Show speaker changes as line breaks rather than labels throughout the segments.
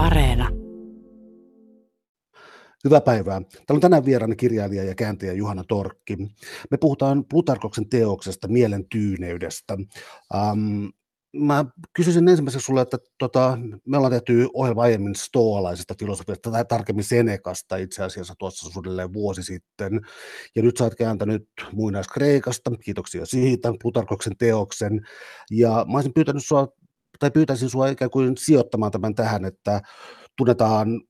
Areena.
Hyvää päivää. Täällä on tänään vieraana kirjailija ja kääntäjä Juhana Torkki. Me puhutaan Plutarkoksen teoksesta Mielen tyyneydestä. Ähm, mä kysyisin ensimmäiseksi sulle, että tota, me ollaan tehty ohjelma aiemmin stoalaisesta filosofiasta tai tarkemmin Senekasta itse asiassa tuossa suunnilleen vuosi sitten. Ja nyt sä oot kääntänyt muinaiskreikasta, kiitoksia siitä, Plutarkoksen teoksen. Ja mä olisin pyytänyt sua, tai pyytäisin sua ikään kuin sijoittamaan tämän tähän, että tunnetaan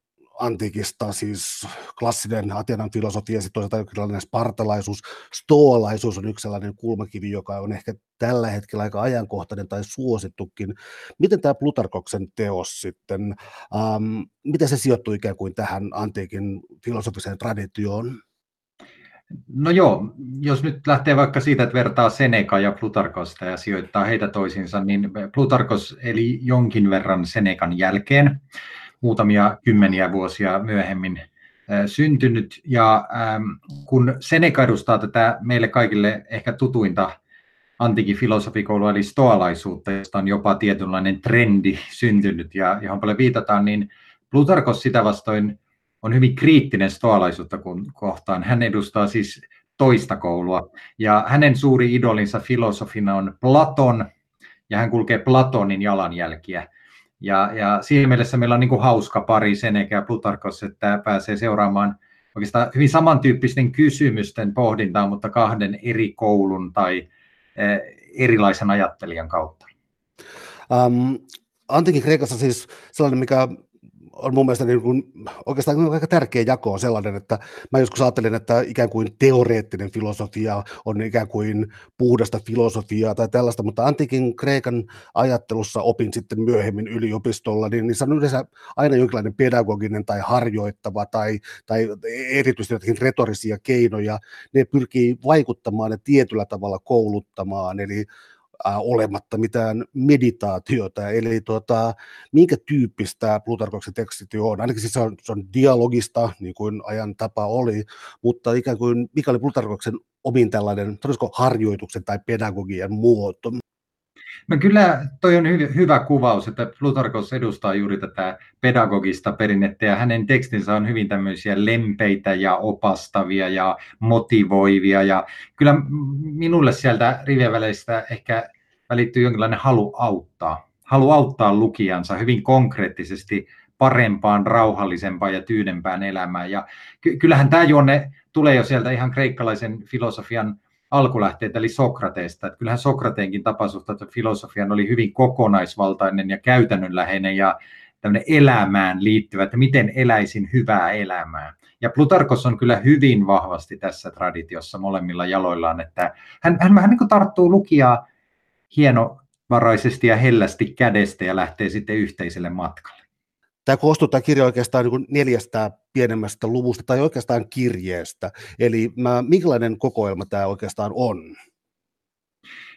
antiikista, siis klassinen Atenan filosofia ja sitten toisaalta spartalaisuus. Stoalaisuus on yksi sellainen kulmakivi, joka on ehkä tällä hetkellä aika ajankohtainen tai suosittukin. Miten tämä Plutarkoksen teos sitten, ähm, miten se sijoittuu ikään kuin tähän antiikin filosofiseen traditioon?
No joo, jos nyt lähtee vaikka siitä, että vertaa Seneca ja Plutarkosta ja sijoittaa heitä toisiinsa, niin Plutarkos eli jonkin verran Senekan jälkeen muutamia kymmeniä vuosia myöhemmin syntynyt. Ja kun Seneca edustaa tätä meille kaikille ehkä tutuinta antiikin filosofikoulua, eli stoalaisuutta, josta on jopa tietynlainen trendi syntynyt ja johon paljon viitataan, niin Plutarkos sitä vastoin on hyvin kriittinen stoalaisuutta kohtaan. Hän edustaa siis toista koulua, ja hänen suuri idolinsa filosofina on Platon, ja hän kulkee Platonin jalanjälkiä. Ja, ja siinä mielessä meillä on niin kuin hauska pari Seneca ja Plutarkos, että pääsee seuraamaan oikeastaan hyvin samantyyppisten kysymysten pohdintaa, mutta kahden eri koulun tai eh, erilaisen ajattelijan kautta.
Um, Antiikin Kreikassa siis sellainen, mikä on mun mielestä niin kuin, oikeastaan aika tärkeä jako on sellainen, että mä joskus ajattelin, että ikään kuin teoreettinen filosofia on ikään kuin puhdasta filosofiaa tai tällaista, mutta antiikin Kreikan ajattelussa opin sitten myöhemmin yliopistolla, niin niissä on yleensä aina jonkinlainen pedagoginen tai harjoittava tai, tai erityisesti jotakin retorisia keinoja. Ne pyrkii vaikuttamaan ja tietyllä tavalla kouluttamaan, eli olematta mitään meditaatiota, eli tota, minkä tyyppistä Plutarkoksen tekstit on, ainakin siis se on, se on dialogista, niin kuin ajan tapa oli, mutta ikään kuin mikä oli Plutarkoksen omin tällainen, harjoituksen tai pedagogian muoto?
No kyllä toi on hyvä, hyvä kuvaus, että Plutarkos edustaa juuri tätä pedagogista perinnettä ja hänen tekstinsä on hyvin tämmöisiä lempeitä ja opastavia ja motivoivia ja kyllä minulle sieltä rivien väleistä ehkä välittyy jonkinlainen halu auttaa. Halu auttaa lukijansa hyvin konkreettisesti parempaan, rauhallisempaan ja tyydempään elämään. Ja kyllähän tämä juonne tulee jo sieltä ihan kreikkalaisen filosofian alkulähteet, eli Sokrateesta. Että kyllähän Sokrateenkin tapa suhtautua filosofian oli hyvin kokonaisvaltainen ja käytännönläheinen ja tämmöinen elämään liittyvä, että miten eläisin hyvää elämää. Ja Plutarkos on kyllä hyvin vahvasti tässä traditiossa molemmilla jaloillaan, että hän, hän vähän niin kuin tarttuu lukijaa hienovaraisesti ja hellästi kädestä ja lähtee sitten yhteiselle matkalle.
Tämä koostuu tämä kirja oikeastaan niin neljästä pienemmästä luvusta tai oikeastaan kirjeestä. Eli mä, minkälainen kokoelma tämä oikeastaan on?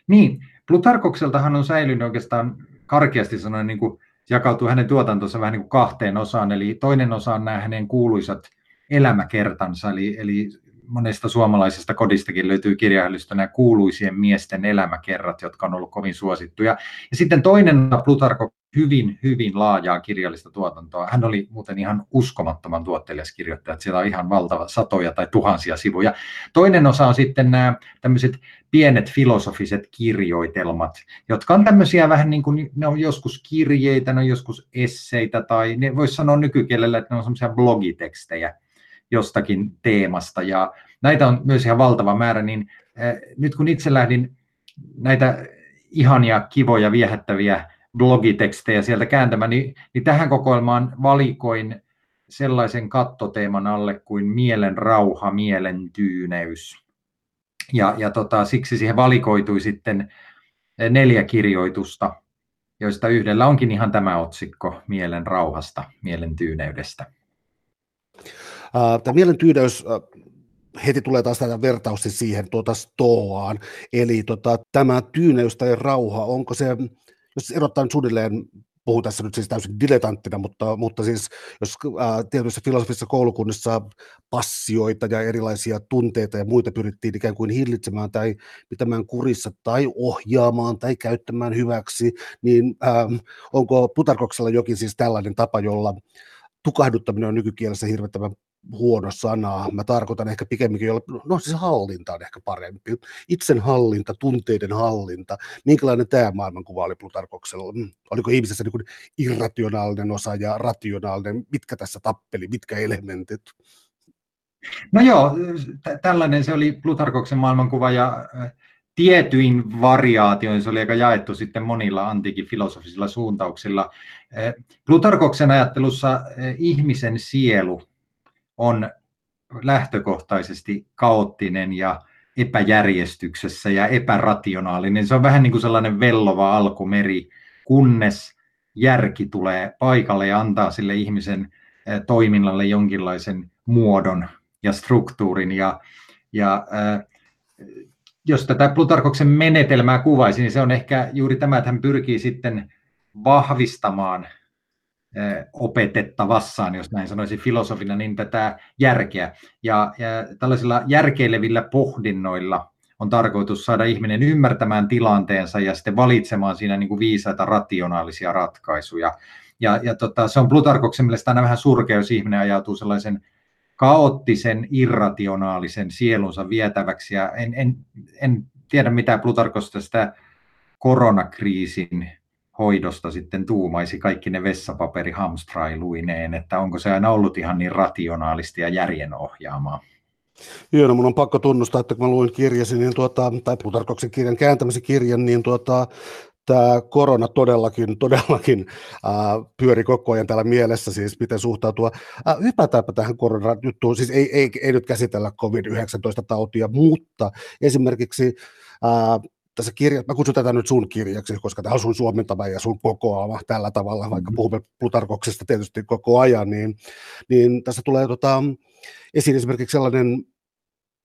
Niin, Plutarkokseltahan on säilynyt oikeastaan karkeasti sanoen niin kuin jakautuu hänen tuotantonsa vähän niin kuin kahteen osaan. Eli toinen osa on nämä hänen kuuluisat elämäkertansa, eli, eli monesta suomalaisesta kodistakin löytyy kirjailijoista nämä kuuluisien miesten elämäkerrat, jotka on ollut kovin suosittuja. Ja sitten toinen Plutarko hyvin, hyvin laajaa kirjallista tuotantoa. Hän oli muuten ihan uskomattoman tuottelias kirjoittaja, että siellä on ihan valtava satoja tai tuhansia sivuja. Toinen osa on sitten nämä tämmöiset pienet filosofiset kirjoitelmat, jotka on tämmöisiä vähän niin kuin, ne on joskus kirjeitä, ne on joskus esseitä tai ne voisi sanoa nykykielellä, että ne on semmoisia blogitekstejä jostakin teemasta. Ja näitä on myös ihan valtava määrä, niin eh, nyt kun itse lähdin näitä ihania, kivoja, viehättäviä blogitekstejä sieltä kääntämään, niin, niin tähän kokoelmaan valikoin sellaisen kattoteeman alle kuin mielen rauha, mielen tyyneys. Ja, ja tota, siksi siihen valikoitui sitten neljä kirjoitusta, joista yhdellä onkin ihan tämä otsikko mielen rauhasta, mielen tyyneydestä.
Tämä mielen tyyneys heti tulee taas tämä vertaus siihen tuota stoaan, eli tota, tämä tyyneys tai rauha, onko se jos erottaa suunnilleen puhun tässä nyt siis täysin diletanttina, mutta, mutta siis jos ää, tietyissä filosofisissa koulukunnissa passioita ja erilaisia tunteita ja muita pyrittiin ikään kuin hillitsemään tai pitämään kurissa tai ohjaamaan tai käyttämään hyväksi, niin ää, onko Putarkoksella jokin siis tällainen tapa, jolla tukahduttaminen on nykykielessä hirvittävän huono sana. Mä tarkoitan ehkä pikemminkin, jolla, no siis hallinta on ehkä parempi. Itsenhallinta, tunteiden hallinta. Minkälainen tämä maailmankuva oli Plutarkoksella? Mm. Oliko ihmisessä niin irrationaalinen osa ja rationaalinen? Mitkä tässä tappeli, mitkä elementit?
No joo, t- tällainen se oli Plutarkoksen maailmankuva ja tietyin variaatioin se oli aika jaettu sitten monilla antiikin filosofisilla suuntauksilla. Plutarkoksen ajattelussa ihmisen sielu on lähtökohtaisesti kaoottinen ja epäjärjestyksessä ja epärationaalinen. Se on vähän niin kuin sellainen vellova alkumeri, kunnes järki tulee paikalle ja antaa sille ihmisen eh, toiminnalle jonkinlaisen muodon ja struktuurin. Ja, ja äh, jos tätä Plutarkoksen menetelmää kuvaisi, niin se on ehkä juuri tämä, että hän pyrkii sitten vahvistamaan opetettavassaan, jos näin sanoisin filosofina, niin tätä järkeä. Ja, ja tällaisilla järkeilevillä pohdinnoilla on tarkoitus saada ihminen ymmärtämään tilanteensa ja sitten valitsemaan siinä niin kuin viisaita rationaalisia ratkaisuja. Ja, ja tota, se on Plutarkoksen mielestä aina vähän surkea, jos ihminen ajautuu sellaisen kaoottisen, irrationaalisen sielunsa vietäväksi. Ja en, en, en tiedä, mitä Plutarkosta sitä koronakriisin hoidosta sitten tuumaisi kaikki ne vessapaperi hamstrailuineen, että onko se aina ollut ihan niin rationaalista ja järjen ohjaamaa.
Joo, no mun on pakko tunnustaa, että kun mä luin kirjasi, niin tuota, tai Plutarkoksen kirjan kääntämisen kirjan, niin tuota, tämä korona todellakin, todellakin äh, pyöri koko ajan täällä mielessä, siis miten suhtautua. Äh, hypätäänpä tähän koronajuttuun, siis ei, ei, ei nyt käsitellä COVID-19-tautia, mutta esimerkiksi äh, tässä kirja, mä kutsun tätä nyt sun kirjaksi, koska tämä on sun suomentava ja sun kokoava tällä tavalla, vaikka mm-hmm. puhumme Plutarkoksesta tietysti koko ajan, niin, niin tässä tulee tota, esiin esimerkiksi sellainen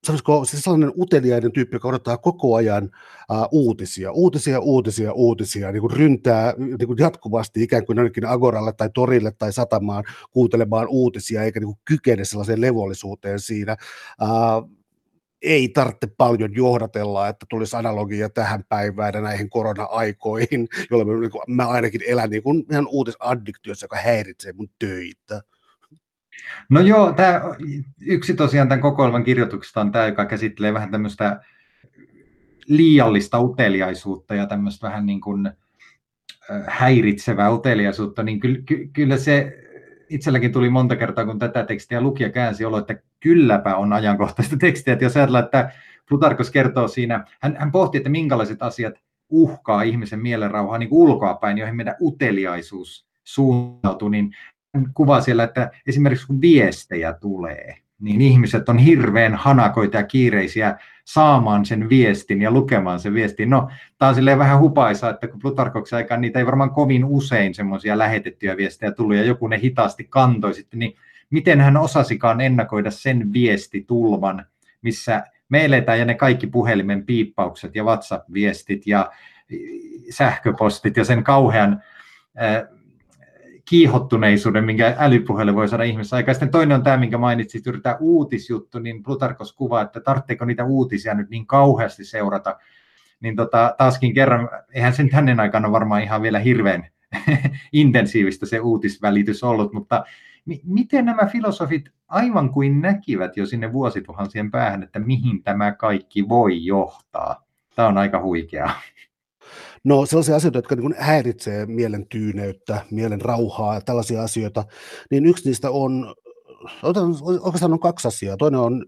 sanoisiko, siis sellainen uteliainen tyyppi, joka odottaa koko ajan uh, uutisia, uutisia, uutisia, uutisia, niin kuin ryntää niin kuin jatkuvasti ikään kuin jonnekin Agoralle tai torille tai satamaan kuuntelemaan uutisia, eikä niin kuin kykene sellaiseen levollisuuteen siinä. Uh, ei tarvitse paljon johdatella, että tulisi analogia tähän päivään ja näihin korona-aikoihin, jolloin mä, niin mä ainakin elän niin kuin ihan uutisaddiktiossa, joka häiritsee mun töitä.
No joo, tämä, yksi tosiaan tämän kokoelman kirjoituksesta on tämä, joka käsittelee vähän tämmöistä liiallista uteliaisuutta ja tämmöistä vähän niin kuin häiritsevää uteliaisuutta, niin kyllä, kyllä se itselläkin tuli monta kertaa, kun tätä tekstiä lukija käänsi olo, että kylläpä on ajankohtaista tekstiä. Että jos ajatellaan, että Plutarkos kertoo siinä, hän, hän pohti, että minkälaiset asiat uhkaa ihmisen mielenrauhaa niin ulkoapäin, joihin meidän uteliaisuus suuntautuu, niin hän kuvaa siellä, että esimerkiksi kun viestejä tulee, niin ihmiset on hirveän hanakoita ja kiireisiä saamaan sen viestin ja lukemaan sen viestin. No, tämä on silleen vähän hupaisa, että kun Plutarkoksen aikaan niitä ei varmaan kovin usein semmoisia lähetettyjä viestejä tullut ja joku ne hitaasti kantoi sitten, niin miten hän osasikaan ennakoida sen viestitulvan, missä me eletään ja ne kaikki puhelimen piippaukset ja WhatsApp-viestit ja sähköpostit ja sen kauhean kiihottuneisuuden, minkä älypuhelin voi saada ihmisessä aikaa. Sitten toinen on tämä, minkä mainitsit, juuri tämä uutisjuttu, niin Plutarkos kuvaa, että tarvitseeko niitä uutisia nyt niin kauheasti seurata. Niin tota, taaskin kerran, eihän sen hänen aikana varmaan ihan vielä hirveän intensiivistä se uutisvälitys ollut, mutta mi- miten nämä filosofit aivan kuin näkivät jo sinne vuosituhansien päähän, että mihin tämä kaikki voi johtaa? Tämä on aika huikeaa.
No sellaisia asioita, jotka niin häiritsee mielen tyyneyttä, mielen rauhaa ja tällaisia asioita, niin yksi niistä on, otan, oikeastaan on kaksi asiaa. Toinen on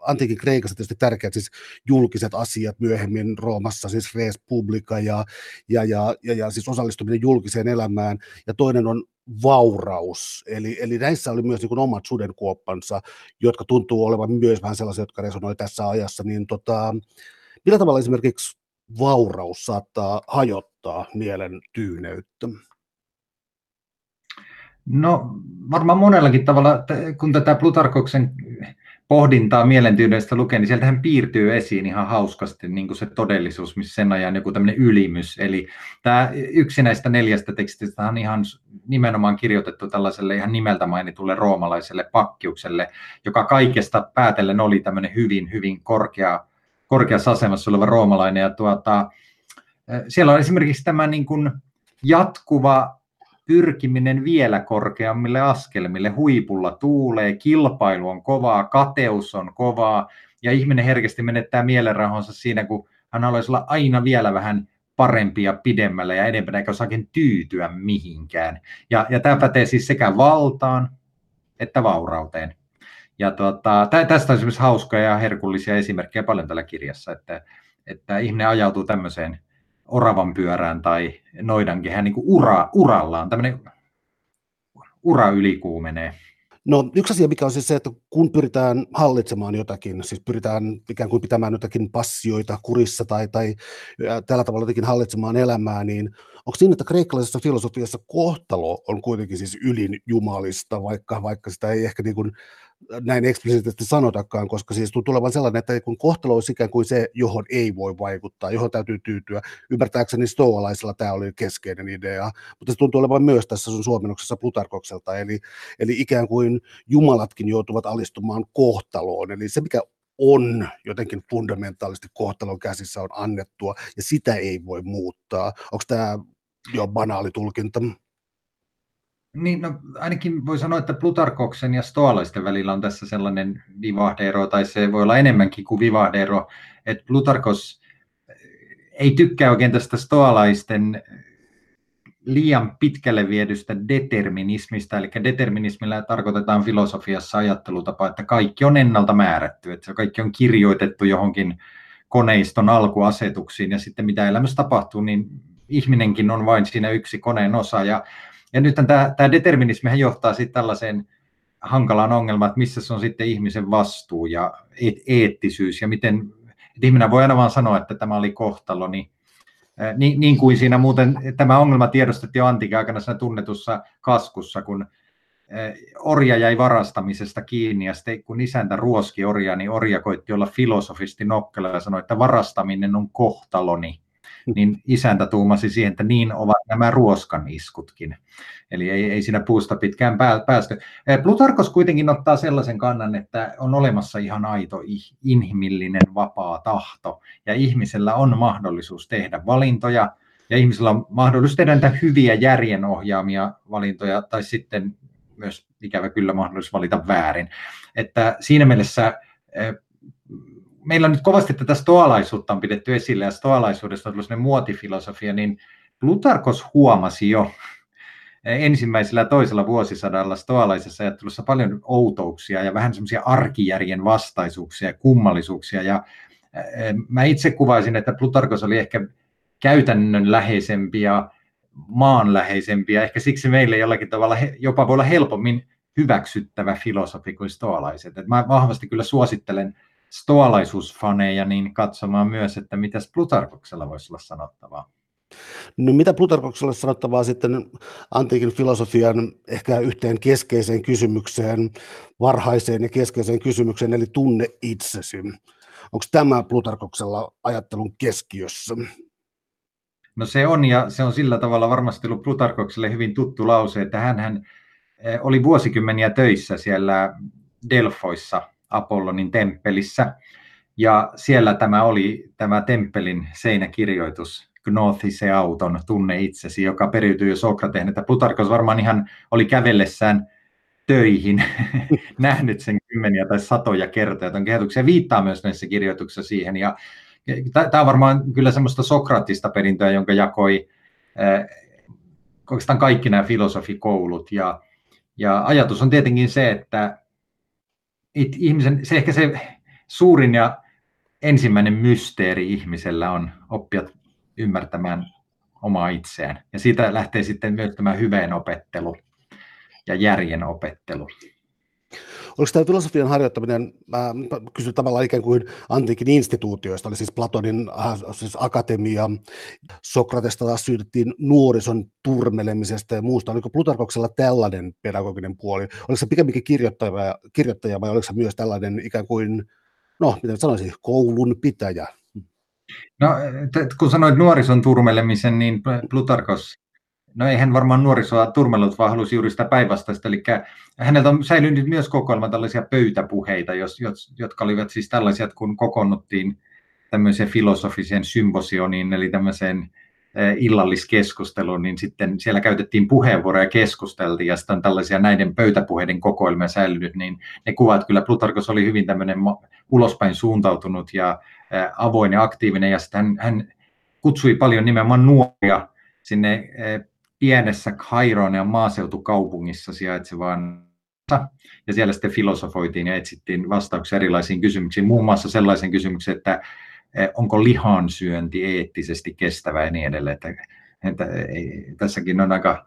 antiikin Kreikassa tietysti tärkeät siis julkiset asiat myöhemmin Roomassa, siis res publica ja, ja, ja, ja, ja siis osallistuminen julkiseen elämään, ja toinen on vauraus, eli, eli näissä oli myös niin omat sudenkuoppansa, jotka tuntuu olevan myös vähän sellaisia, jotka resonoi tässä ajassa, niin tota, millä tavalla esimerkiksi vauraus saattaa hajottaa mielen tyyneyttä?
No varmaan monellakin tavalla, kun tätä Plutarkoksen pohdintaa mielentyydestä lukee, niin sieltähän piirtyy esiin ihan hauskasti niin kuin se todellisuus, missä sen ajan joku tämmöinen ylimys. Eli tämä yksi näistä neljästä tekstistä on ihan nimenomaan kirjoitettu tällaiselle ihan nimeltä mainitulle roomalaiselle pakkiukselle, joka kaikesta päätellen oli tämmöinen hyvin, hyvin korkea, korkeassa asemassa oleva roomalainen. Ja tuota, siellä on esimerkiksi tämä niin kuin jatkuva pyrkiminen vielä korkeammille askelmille. Huipulla tuulee, kilpailu on kovaa, kateus on kovaa ja ihminen herkästi menettää mielenrahonsa siinä, kun hän haluaisi olla aina vielä vähän parempi ja pidemmällä ja enempänä, eikä osaakin tyytyä mihinkään. Ja, ja tämä pätee siis sekä valtaan että vaurauteen. Ja tuota, tästä on esimerkiksi hauskoja ja herkullisia esimerkkejä paljon tällä kirjassa, että, että ihminen ajautuu tämmöiseen oravan pyörään tai noidankehän niin kuin ura, urallaan, tämmöinen ura ylikuumenee.
No yksi asia, mikä on siis se, että kun pyritään hallitsemaan jotakin, siis pyritään ikään kuin pitämään jotakin passioita kurissa tai, tai tällä tavalla jotenkin hallitsemaan elämää, niin onko siinä, että kreikkalaisessa filosofiassa kohtalo on kuitenkin siis ylin jumalista, vaikka, vaikka sitä ei ehkä niin kuin näin eksplisiittisesti sanotakaan, koska siis tuntuu olevan sellainen, että kun kohtalo olisi ikään kuin se, johon ei voi vaikuttaa, johon täytyy tyytyä. Ymmärtääkseni stoalaisilla tämä oli keskeinen idea, mutta se tuntuu olevan myös tässä sun suomennoksessa Plutarkokselta, eli, eli ikään kuin jumalatkin joutuvat alistumaan kohtaloon, eli se mikä on jotenkin fundamentaalisesti kohtalon käsissä on annettua, ja sitä ei voi muuttaa. Onko tämä jo banaali tulkinta?
Niin, no, ainakin voi sanoa, että Plutarkoksen ja stoalaisten välillä on tässä sellainen vivahdeero, tai se voi olla enemmänkin kuin vivahdeero, että Plutarkos eh, ei tykkää oikein tästä stoalaisten liian pitkälle viedystä determinismista, eli determinismillä tarkoitetaan filosofiassa ajattelutapa, että kaikki on ennalta määrätty, että kaikki on kirjoitettu johonkin koneiston alkuasetuksiin, ja sitten mitä elämässä tapahtuu, niin ihminenkin on vain siinä yksi koneen osa, ja ja nyt tämä, tämä determinismi johtaa sitten tällaiseen hankalaan ongelmaan, että missä se on sitten ihmisen vastuu ja eettisyys ja miten, että ihminen voi aina vaan sanoa, että tämä oli kohtalo, niin, niin, niin kuin siinä muuten tämä ongelma tiedostettiin jo antiikin aikana siinä tunnetussa kaskussa, kun orja jäi varastamisesta kiinni ja sitten kun isäntä ruoski orjaa, niin orja koitti olla filosofisti nokkela ja sanoi, että varastaminen on kohtaloni niin isäntä tuumasi siihen, että niin ovat nämä ruoskan iskutkin. Eli ei, ei siinä puusta pitkään päästy. Eh, Plutarkos kuitenkin ottaa sellaisen kannan, että on olemassa ihan aito inhimillinen vapaa tahto, ja ihmisellä on mahdollisuus tehdä valintoja, ja ihmisellä on mahdollisuus tehdä näitä hyviä järjen ohjaamia valintoja, tai sitten myös ikävä kyllä mahdollisuus valita väärin. Että siinä mielessä eh, meillä on nyt kovasti tätä stoalaisuutta on pidetty esille ja stoalaisuudesta on tullut sellainen muotifilosofia, niin Plutarkos huomasi jo ensimmäisellä toisella vuosisadalla stoalaisessa ajattelussa paljon outouksia ja vähän semmoisia arkijärjen vastaisuuksia ja kummallisuuksia. Ja mä itse kuvaisin, että Plutarkos oli ehkä käytännönläheisempi ja maanläheisempi ja ehkä siksi meille jollakin tavalla jopa voi olla helpommin hyväksyttävä filosofi kuin stoalaiset. Et mä vahvasti kyllä suosittelen stoalaisuusfaneja niin katsomaan myös, että mitä Plutarkoksella voisi olla sanottavaa.
No mitä Plutarkoksella sanottavaa sitten antiikin filosofian ehkä yhteen keskeiseen kysymykseen, varhaiseen ja keskeiseen kysymykseen, eli tunne itsesi. Onko tämä Plutarkoksella ajattelun keskiössä?
No se on, ja se on sillä tavalla varmasti ollut Plutarkokselle hyvin tuttu lause, että hän eh, oli vuosikymmeniä töissä siellä Delfoissa Apollonin temppelissä. Ja siellä tämä oli tämä temppelin seinäkirjoitus, Gnothise auton, tunne itsesi, joka periytyy Sokrateen. Että Plutarkos varmaan ihan oli kävellessään töihin nähnyt sen kymmeniä tai satoja kertoja tuon kehotuksen. Viittaa myös näissä kirjoituksissa siihen. Ja tämä on varmaan kyllä semmoista sokraattista perintöä, jonka jakoi äh, oikeastaan kaikki nämä filosofikoulut. Ja, ja ajatus on tietenkin se, että ihmisen, se ehkä se suurin ja ensimmäinen mysteeri ihmisellä on oppia ymmärtämään omaa itseään. Ja siitä lähtee sitten myös tämä hyveen opettelu ja järjen opettelu.
Oliko tämä filosofian harjoittaminen, mä kysyn tavallaan ikään kuin antiikin instituutioista, oli siis Platonin äh, siis akatemia, Sokratesta taas syytettiin nuorison turmelemisesta ja muusta. Oliko Plutarkoksella tällainen pedagoginen puoli? Oliko se pikemminkin kirjoittaja, kirjoittaja vai oliko se myös tällainen ikään kuin, no miten sanoisin, koulun pitäjä?
No, kun sanoit nuorison turmelemisen, niin Plutarkos No ei hän varmaan nuorisoa turmellut, vaan halusi juuri sitä päinvastaista. Eli häneltä on säilynyt myös kokoelma tällaisia pöytäpuheita, jotka olivat siis tällaisia, että kun kokoonnuttiin tämmöiseen filosofiseen symposioniin, eli tämmöiseen illalliskeskusteluun, niin sitten siellä käytettiin puheenvuoroja ja keskusteltiin, ja sitten on tällaisia näiden pöytäpuheiden kokoelmia säilynyt, niin ne kuvat kyllä Plutarkos oli hyvin tämmöinen ulospäin suuntautunut ja avoin ja aktiivinen, ja sitten hän, hän kutsui paljon nimenomaan nuoria sinne pienessä Kairon maaseutukaupungissa sijaitsevaan ja siellä sitten filosofoitiin ja etsittiin vastauksia erilaisiin kysymyksiin, muun muassa sellaisen kysymyksen, että eh, onko lihansyönti eettisesti kestävä ja niin edelleen. Että, että ei, tässäkin on aika,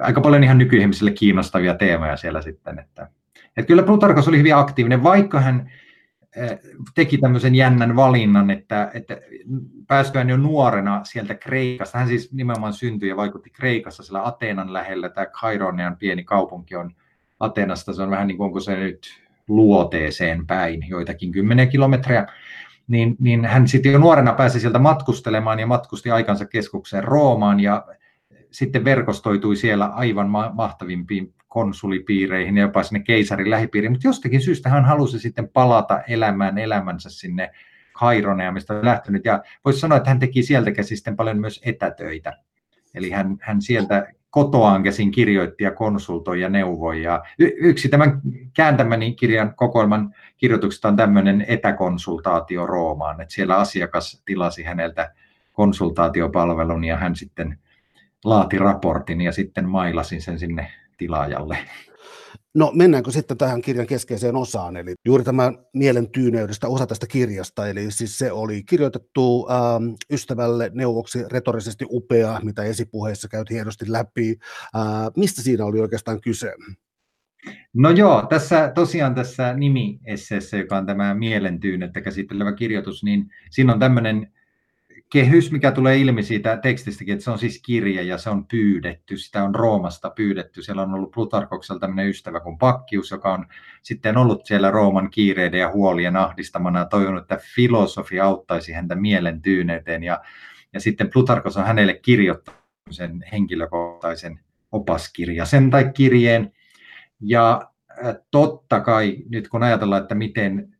aika paljon ihan nykyihmisille kiinnostavia teemoja siellä sitten. Että, että kyllä Plutarkos oli hyvin aktiivinen, vaikka hän teki tämmöisen jännän valinnan, että, että pääsköhän jo nuorena sieltä Kreikasta, hän siis nimenomaan syntyi ja vaikutti Kreikassa, sillä Ateenan lähellä, tämä Kaironian pieni kaupunki on Ateenasta, se on vähän niin kuin onko se nyt luoteeseen päin, joitakin kymmeniä kilometrejä, niin, niin hän sitten jo nuorena pääsi sieltä matkustelemaan ja matkusti aikansa keskukseen Roomaan ja sitten verkostoitui siellä aivan mahtavimpiin konsulipiireihin ja jopa sinne keisarin lähipiiriin, mutta jostakin syystä hän halusi sitten palata elämään elämänsä sinne Kaironeen, mistä on lähtenyt. Ja voisi sanoa, että hän teki sieltä käsin sitten paljon myös etätöitä. Eli hän, hän sieltä kotoaan käsin kirjoitti ja konsultoi ja neuvoi. Ja y- yksi tämän kääntämäni kirjan kokoelman kirjoituksesta on tämmöinen etäkonsultaatio Roomaan, että siellä asiakas tilasi häneltä konsultaatiopalvelun ja hän sitten laati raportin ja sitten mailasin sen sinne tilaajalle.
No mennäänkö sitten tähän kirjan keskeiseen osaan, eli juuri tämä mielen tyyneydestä osa tästä kirjasta, eli siis se oli kirjoitettu ähm, ystävälle neuvoksi retorisesti upea, mitä esipuheessa käyt hienosti läpi. Äh, mistä siinä oli oikeastaan kyse?
No joo, tässä tosiaan tässä nimi-esseessä, joka on tämä mielentyynettä käsittelevä kirjoitus, niin siinä on tämmöinen kehys, mikä tulee ilmi siitä tekstistäkin, että se on siis kirja ja se on pyydetty, sitä on Roomasta pyydetty. Siellä on ollut Plutarkoksella tämmöinen ystävä kuin Pakkius, joka on sitten ollut siellä Rooman kiireiden ja huolien ahdistamana ja toivonut, että filosofi auttaisi häntä mielen tyyneyteen. Ja, ja sitten Plutarkos on hänelle kirjoittanut sen henkilökohtaisen opaskirja sen tai kirjeen. Ja totta kai nyt kun ajatellaan, että miten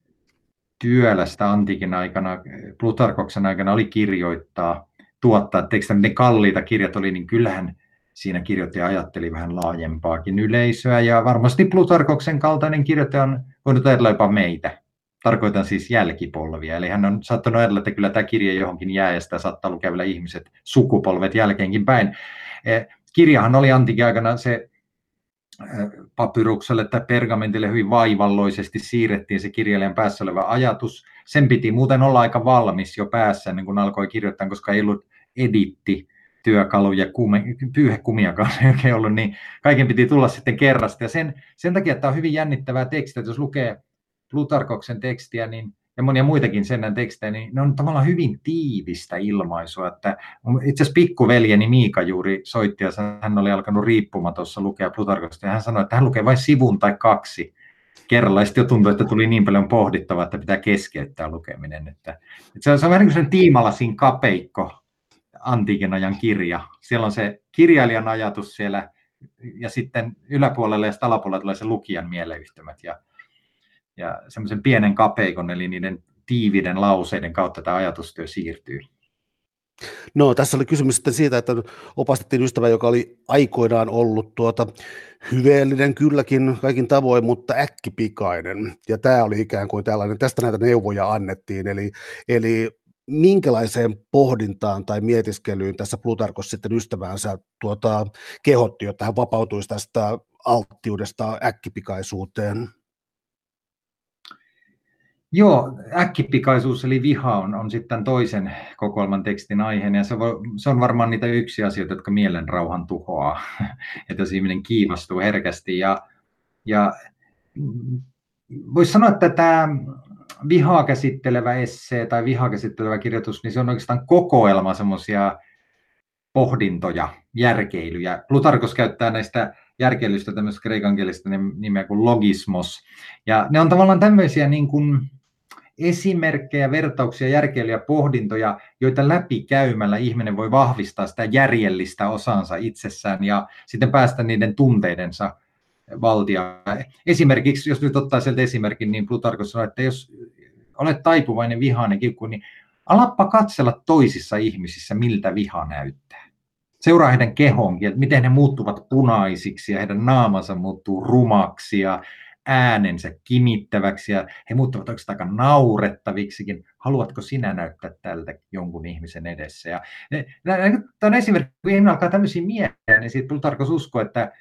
työlästä antiikin aikana, Plutarkoksen aikana oli kirjoittaa, tuottaa, että ne kalliita kirjat oli, niin kyllähän siinä kirjoittaja ajatteli vähän laajempaakin yleisöä, ja varmasti Plutarkoksen kaltainen kirjoittaja on voinut ajatella jopa meitä. Tarkoitan siis jälkipolvia, eli hän on saattanut ajatella, että kyllä tämä kirja johonkin jää, ja sitä saattaa lukea vielä ihmiset, sukupolvet jälkeenkin päin. Eh, kirjahan oli antiikin aikana se papyrukselle tai pergamentille hyvin vaivalloisesti siirrettiin se kirjailijan päässä oleva ajatus. Sen piti muuten olla aika valmis jo päässä ennen kuin alkoi kirjoittaa, koska ei ollut editti työkaluja, kume, pyyhekumiakaan ei oikein ollut, niin kaiken piti tulla sitten kerrasta. Ja sen, sen takia tämä on hyvin jännittävää tekstiä, että jos lukee Plutarkoksen tekstiä, niin ja monia muitakin Sennän tekstejä, niin ne on tavallaan hyvin tiivistä ilmaisua. Että itse asiassa pikkuveljeni Miika juuri soitti ja hän oli alkanut riippumatossa lukea Plutarkosta ja hän sanoi, että hän lukee vain sivun tai kaksi kerralla. Ja sitten jo tuntui, että tuli niin paljon pohdittavaa, että pitää keskeyttää lukeminen. Että, että se, on, se on vähän niin kuin tiimalasin kapeikko antiikin ajan kirja. Siellä on se kirjailijan ajatus siellä ja sitten yläpuolelle ja alapuolelle tulee se lukijan mieleyhtymät. Ja ja semmoisen pienen kapeikon, eli niiden tiividen lauseiden kautta tämä ajatustyö siirtyy.
No, tässä oli kysymys sitten siitä, että opastettiin ystävä, joka oli aikoinaan ollut tuota, hyveellinen kylläkin kaikin tavoin, mutta äkkipikainen. Ja tämä oli ikään kuin tällainen, tästä näitä neuvoja annettiin. Eli, eli minkälaiseen pohdintaan tai mietiskelyyn tässä Plutarkos sitten ystäväänsä tuota, kehotti, jotta hän vapautuisi tästä alttiudesta äkkipikaisuuteen?
Joo, äkkipikaisuus eli viha on, on sitten toisen kokoelman tekstin aiheena ja se, voi, se on varmaan niitä yksi asioita, jotka mielen rauhan tuhoaa, että jos ihminen kiivastuu herkästi ja, ja voisi sanoa, että tämä vihaa käsittelevä essee tai vihaa käsittelevä kirjoitus, niin se on oikeastaan kokoelma semmoisia pohdintoja, järkeilyjä. Plutarkos käyttää näistä järkeilystä tämmöistä kreikankielistä nimeä kuin logismos. Ja ne on tavallaan tämmöisiä niin kuin esimerkkejä, vertauksia, järkeilyjä, pohdintoja, joita läpi käymällä ihminen voi vahvistaa sitä järjellistä osansa itsessään ja sitten päästä niiden tunteidensa valtia. Esimerkiksi, jos nyt ottaa sieltä esimerkin, niin Plutarkos sanoi, että jos olet taipuvainen vihainen kiukku, niin alappa katsella toisissa ihmisissä, miltä viha näyttää. Seuraa heidän kehonkin, että miten he muuttuvat punaisiksi ja heidän naamansa muuttuu rumaksi ja äänensä kimittäväksi ja he muuttuvat oikeastaan aika naurettaviksikin. Haluatko sinä näyttää tältä jonkun ihmisen edessä? Ja, tämä on esimerkki, kun ihminen alkaa tämmöisiä miettiä, niin siitä tarkoitus uskoa, että,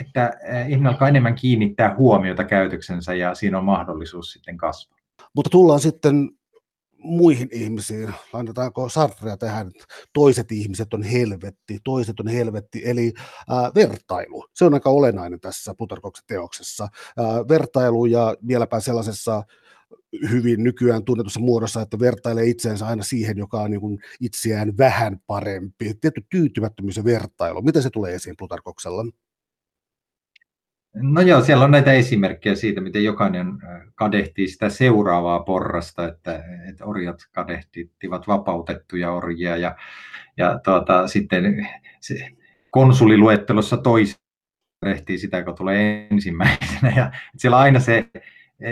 että ihminen alkaa enemmän kiinnittää huomiota käytöksensä ja siinä on mahdollisuus sitten kasvaa.
Mutta tullaan sitten muihin ihmisiin, lainataanko Sartrea tähän, toiset ihmiset on helvetti, toiset on helvetti, eli ää, vertailu. Se on aika olennainen tässä Plutarkoksen teoksessa. Ää, vertailu ja vieläpä sellaisessa hyvin nykyään tunnetussa muodossa, että vertailee itseensä aina siihen, joka on niin itseään vähän parempi. Tietty tyytymättömyys ja vertailu. Miten se tulee esiin Plutarkoksella?
No joo, siellä on näitä esimerkkejä siitä, miten jokainen kadehtii sitä seuraavaa porrasta, että, että orjat kadehtivat vapautettuja orjia ja, ja tuota, sitten se konsuliluettelossa toisi kadehtii sitä, joka tulee ensimmäisenä ja siellä on aina se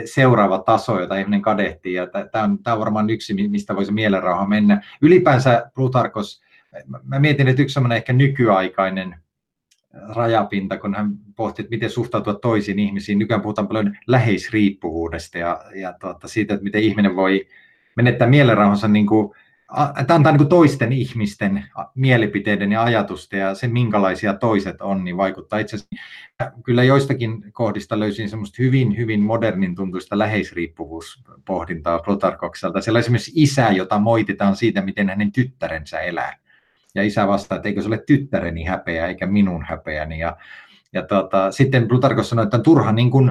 seuraava taso, jota ihminen kadehtii ja tämä on, tämä on varmaan yksi, mistä voisi mielenrauha mennä. Ylipäänsä Plutarkos, mä mietin, että yksi ehkä nykyaikainen rajapinta, kun hän pohti, että miten suhtautua toisiin ihmisiin. Nykyään puhutaan paljon läheisriippuvuudesta ja, ja tuota, siitä, että miten ihminen voi menettää mielenrauhansa niin kuin, että antaa niin kuin toisten ihmisten mielipiteiden ja ajatusten ja se, minkälaisia toiset on, niin vaikuttaa itse asiassa. Kyllä joistakin kohdista löysin semmoista hyvin, hyvin modernin tuntuista läheisriippuvuuspohdintaa Plutarkokselta. Siellä on esimerkiksi isä, jota moititaan siitä, miten hänen tyttärensä elää ja isä vastaa, että eikö se ole tyttäreni häpeä eikä minun häpeäni. Ja, ja tota, sitten Plutarkos sanoi, että on turha niin kuin,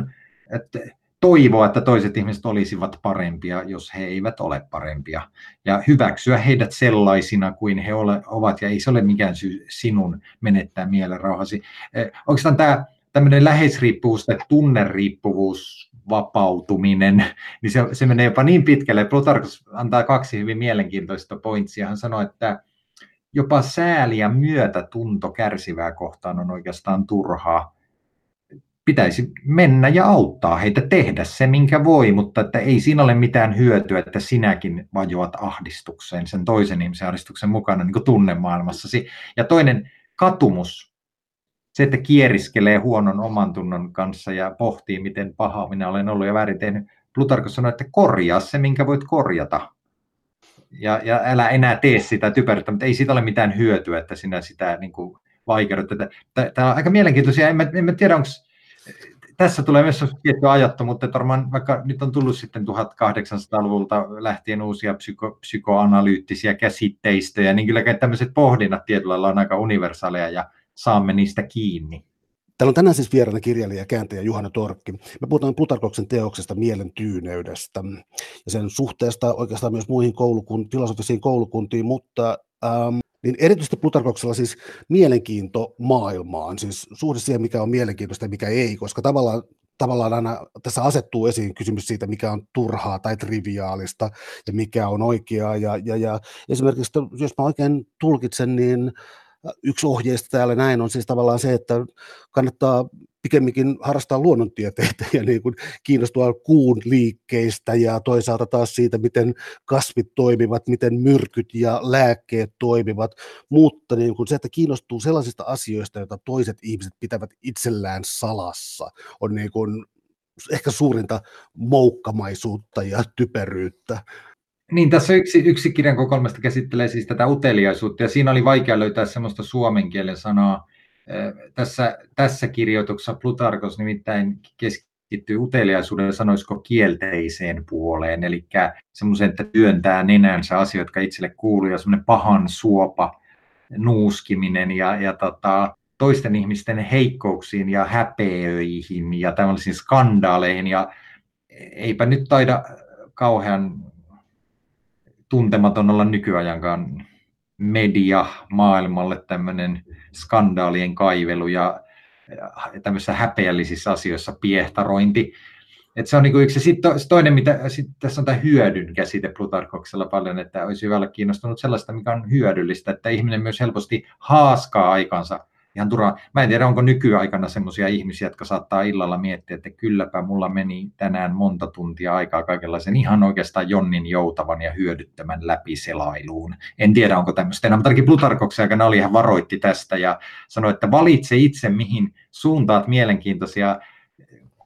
että toivoa, että toiset ihmiset olisivat parempia, jos he eivät ole parempia. Ja hyväksyä heidät sellaisina kuin he ole, ovat, ja ei se ole mikään syy sinun menettää mielenrauhasi. Eh, oikeastaan tämä tämmöinen läheisriippuvuus tai tunneriippuvuus, vapautuminen, niin se, se menee jopa niin pitkälle. Plutarkos antaa kaksi hyvin mielenkiintoista pointsia. Hän sanoi, että jopa sääli ja myötätunto kärsivää kohtaan on oikeastaan turhaa. Pitäisi mennä ja auttaa heitä tehdä se, minkä voi, mutta että ei siinä ole mitään hyötyä, että sinäkin vajoat ahdistukseen sen toisen ihmisen ahdistuksen mukana niin tunnemaailmassasi. Ja toinen katumus, se, että kieriskelee huonon oman tunnon kanssa ja pohtii, miten paha minä olen ollut ja väärin tehnyt. Plutarkos sanoi, että korjaa se, minkä voit korjata ja, ja älä enää tee sitä typeryyttä, mutta ei siitä ole mitään hyötyä, että sinä sitä niin kuin vaikeudet. Tämä on aika mielenkiintoisia, en mä, en mä tiedä, onko tässä tulee myös tietty ajattomuutta, että varmaan vaikka nyt on tullut sitten 1800-luvulta lähtien uusia psyko, psykoanalyyttisiä käsitteistöjä, niin kyllä tämmöiset pohdinnat tietyllä lailla on aika universaaleja ja saamme niistä kiinni.
Täällä on tänään siis vieraana kirjailija ja kääntäjä Juhana Torkki. Me puhutaan Plutarkoksen teoksesta mielen tyyneydestä ja sen suhteesta oikeastaan myös muihin koulukun, filosofisiin koulukuntiin, mutta ähm, niin erityisesti Plutarkoksella siis mielenkiinto maailmaan, siis suhde siihen, mikä on mielenkiintoista ja mikä ei, koska tavallaan tavallaan aina tässä asettuu esiin kysymys siitä, mikä on turhaa tai triviaalista ja mikä on oikeaa. Ja, ja, ja esimerkiksi, jos mä oikein tulkitsen, niin yksi ohjeista täällä näin on siis tavallaan se, että kannattaa pikemminkin harrastaa luonnontieteitä ja niin kuin kiinnostua kuun liikkeistä ja toisaalta taas siitä, miten kasvit toimivat, miten myrkyt ja lääkkeet toimivat, mutta niin kuin se, että kiinnostuu sellaisista asioista, joita toiset ihmiset pitävät itsellään salassa, on niin kuin ehkä suurinta moukkamaisuutta ja typeryyttä.
Niin, tässä yksi, yksi kirjan kokoelmasta käsittelee siis tätä uteliaisuutta, ja siinä oli vaikea löytää semmoista suomen kielen sanaa. Tässä, tässä kirjoituksessa Plutarkos nimittäin keskittyy uteliaisuuden, sanoisiko kielteiseen puoleen, eli semmoisen, että työntää nenänsä asioita, jotka itselle kuuluu, ja semmoinen pahan suopa nuuskiminen, ja, ja tota, toisten ihmisten heikkouksiin ja häpeöihin ja tämmöisiin skandaaleihin. Ja eipä nyt taida kauhean tuntematon olla nykyajankaan media maailmalle tämmöinen skandaalien kaivelu ja tämmöisissä häpeällisissä asioissa piehtarointi. Et se on niin yksi. Sitten toinen, mitä sit tässä on tämä hyödyn käsite Plutarkoksella paljon, että olisi hyvä olla kiinnostunut sellaista, mikä on hyödyllistä, että ihminen myös helposti haaskaa aikansa ihan turhaan. Mä en tiedä, onko nykyaikana semmoisia ihmisiä, jotka saattaa illalla miettiä, että kylläpä mulla meni tänään monta tuntia aikaa kaikenlaisen ihan oikeastaan jonnin joutavan ja hyödyttömän läpiselailuun. En tiedä, onko tämmöistä enää, mutta ainakin Plutarkoksen aikana oli ihan varoitti tästä ja sanoi, että valitse itse, mihin suuntaat mielenkiintoisia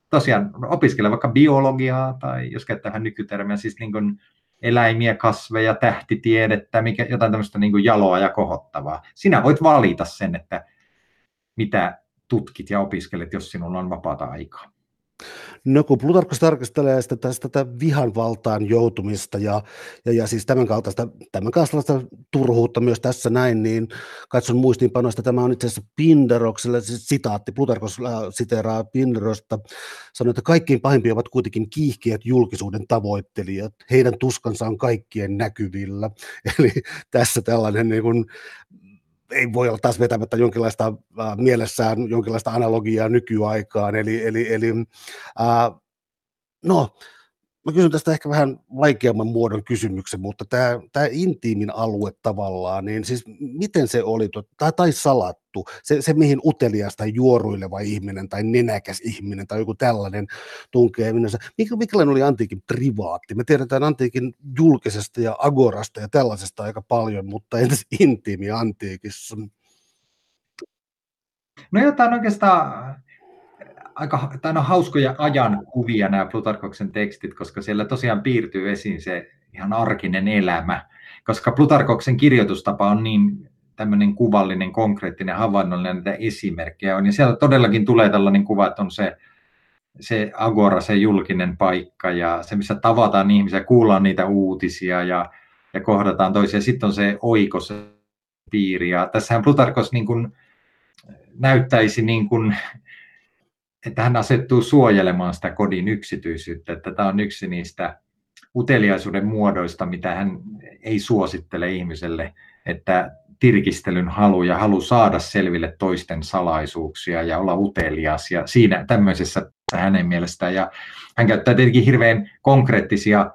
tosiaan opiskele vaikka biologiaa tai jos käyttää vähän nykytermiä, siis niin kuin eläimiä, kasveja, tähtitiedettä, mikä, jotain tämmöistä niin jaloa ja kohottavaa. Sinä voit valita sen, että mitä tutkit ja opiskelet, jos sinulla on vapaata aikaa.
No kun Plutarkos tarkastelee sitä tästä tätä vihan valtaan joutumista ja, ja, ja siis tämän kaltaista, tämän kaltaista turhuutta myös tässä näin, niin katson muistiinpanoista, tämä on itse asiassa Pinderokselle, siis sitaatti, Plutarkos äh, siteraa Pinderosta, sanoi, että kaikkein pahimpia ovat kuitenkin kiihkeät julkisuuden tavoittelijat, heidän tuskansa on kaikkien näkyvillä, eli tässä tällainen niin kuin, ei voi olla taas vetämättä jonkinlaista äh, mielessään jonkinlaista analogiaa nykyaikaan. Eli, eli, eli äh, no, mä kysyn tästä ehkä vähän vaikeamman muodon kysymyksen, mutta tämä, tämä intiimin alue tavallaan, niin siis miten se oli, tai, tai salattu, se, se mihin utelias tai juoruileva ihminen tai nenäkäs ihminen tai joku tällainen tunkee minänsä, mikä, mikälainen oli antiikin privaatti? Me tiedetään antiikin julkisesta ja agorasta ja tällaisesta aika paljon, mutta entäs intiimi antiikissa?
No jotain oikeastaan aika tai no, hauskoja ajan kuvia nämä Plutarkoksen tekstit, koska siellä tosiaan piirtyy esiin se ihan arkinen elämä, koska Plutarkoksen kirjoitustapa on niin tämmöinen kuvallinen, konkreettinen, havainnollinen, näitä esimerkkejä on. Ja siellä todellakin tulee tällainen kuva, että on se, se agora, se julkinen paikka ja se, missä tavataan ihmisiä, kuullaan niitä uutisia ja, ja kohdataan toisia. Sitten on se oikos piiri. Ja tässähän Plutarkos niin kuin näyttäisi niin kuin että hän asettuu suojelemaan sitä kodin yksityisyyttä, että tämä on yksi niistä uteliaisuuden muodoista, mitä hän ei suosittele ihmiselle, että tirkistelyn halu ja halu saada selville toisten salaisuuksia ja olla utelias. Ja siinä tämmöisessä hänen mielestään. Ja hän käyttää tietenkin hirveän konkreettisia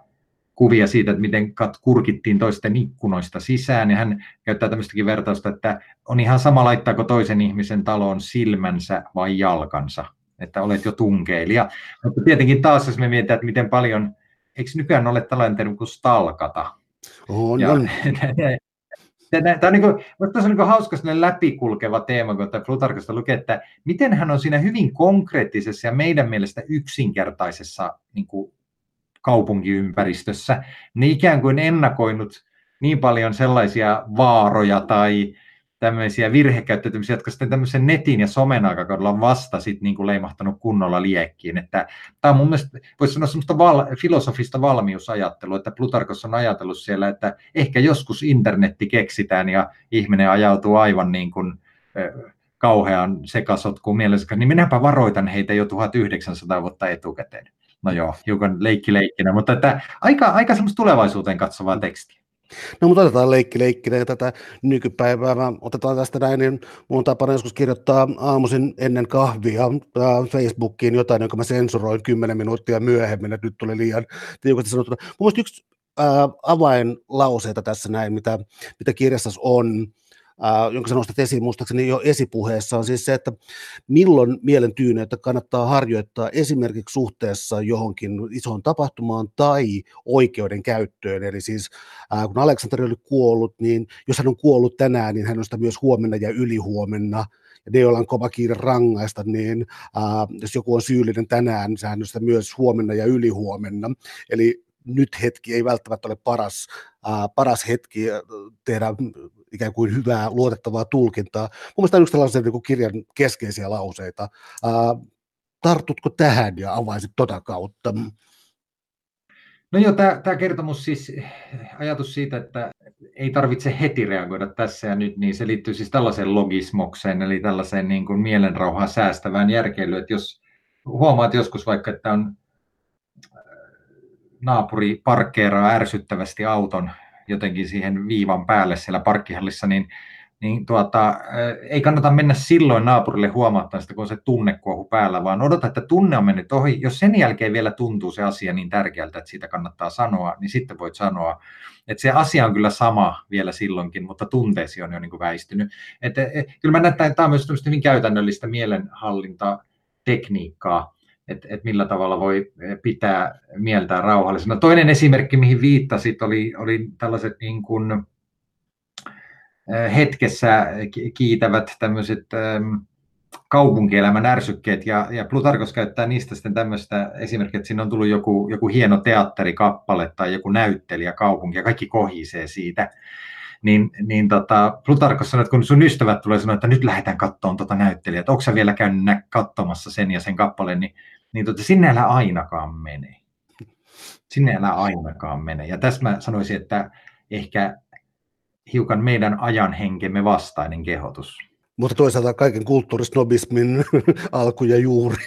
kuvia siitä, että miten kurkittiin toisten ikkunoista sisään, ja hän käyttää tämmöistäkin vertausta, että on ihan sama laittaako toisen ihmisen taloon silmänsä vai jalkansa että olet jo tunkeilija. Mutta tietenkin taas, jos me mietitään, että miten paljon, eikö nykyään ole tällainen termi kuin stalkata?
On, ja, on.
Tämä on, niin kuin, on niin hauska läpikulkeva teema, kun Plutarkosta lukee, että miten hän on siinä hyvin konkreettisessa ja meidän mielestä yksinkertaisessa niin kuin kaupunkiympäristössä, niin ikään kuin ennakoinut niin paljon sellaisia vaaroja tai tämmöisiä virhekäyttäytymisiä, jotka sitten tämmöisen netin ja somen aikakaudella on vasta sit niin kuin leimahtanut kunnolla liekkiin. Että tämä on mun mielestä, voisi sanoa semmoista val, filosofista valmiusajattelua, että Plutarkos on ajatellut siellä, että ehkä joskus internetti keksitään ja ihminen ajautuu aivan niin kuin, kauhean sekasotkuun mielessä, niin minäpä varoitan heitä jo 1900 vuotta etukäteen. No joo, hiukan leikki leikkinä, mutta että aika, aika semmoista tulevaisuuteen katsovaa tekstiä.
No mutta otetaan leikki leikkinä tätä nykypäivää. Mä otetaan tästä näin, niin mun tapana joskus kirjoittaa aamuisin ennen kahvia Facebookiin jotain, jonka mä sensuroin kymmenen minuuttia myöhemmin, että nyt tuli liian tiukasti sanottuna. Mun yksi ää, avainlauseita tässä näin, mitä, mitä kirjassa on, äh, jonka sä nostat esiin muistaakseni jo esipuheessa, on siis se, että milloin mielen tyyneyttä kannattaa harjoittaa esimerkiksi suhteessa johonkin isoon tapahtumaan tai oikeuden käyttöön. Eli siis äh, kun Aleksanteri oli kuollut, niin jos hän on kuollut tänään, niin hän on sitä myös huomenna ja ylihuomenna ja ne, joilla on kova kiire rangaista, niin äh, jos joku on syyllinen tänään, niin sehän on sitä myös huomenna ja ylihuomenna. Eli nyt hetki ei välttämättä ole paras, äh, paras hetki tehdä ikään kuin hyvää, luotettavaa tulkintaa. Mun mielestä on yksi tällaisia niin kirjan keskeisiä lauseita. Ää, tartutko tähän ja avaisit tota kautta?
No joo, tämä kertomus siis, ajatus siitä, että ei tarvitse heti reagoida tässä ja nyt, niin se liittyy siis tällaiseen logismokseen, eli tällaiseen niin kuin mielenrauhaa säästävään järkeilyyn, että jos huomaat joskus vaikka, että on naapuri parkkeeraa ärsyttävästi auton jotenkin siihen viivan päälle siellä parkkihallissa, niin niin tuota, ei kannata mennä silloin naapurille huomattaa sitä, kun on se tunnekuohu päällä, vaan odota, että tunne on mennyt ohi. Jos sen jälkeen vielä tuntuu se asia niin tärkeältä, että siitä kannattaa sanoa, niin sitten voit sanoa, että se asia on kyllä sama vielä silloinkin, mutta tunteesi on jo niin kuin väistynyt. Että, et, kyllä mä näen, että tämä on myös hyvin käytännöllistä mielenhallintatekniikkaa, että, että millä tavalla voi pitää mieltään rauhallisena. Toinen esimerkki, mihin viittasit, oli, oli tällaiset niin kuin, hetkessä kiitävät tämmöiset kaupunkielämän ärsykkeet, ja, ja Plutarkos käyttää niistä sitten tämmöistä esimerkkiä, että siinä on tullut joku, joku hieno teatterikappale tai joku näyttelijä kaupunki, ja kaikki kohisee siitä. Niin, niin tota, Plutarkos sanoi, että kun sun ystävät tulee sanoa, että nyt lähdetään katsomaan tuota näyttelijää, että onko sä vielä käynyt katsomassa sen ja sen kappaleen, niin, niin tota, sinne älä ainakaan mene. Sinne älä ainakaan mene. Ja tässä mä sanoisin, että ehkä hiukan meidän ajan henkemme vastainen kehotus.
Mutta toisaalta kaiken kulttuurisnobismin alku ja juuri.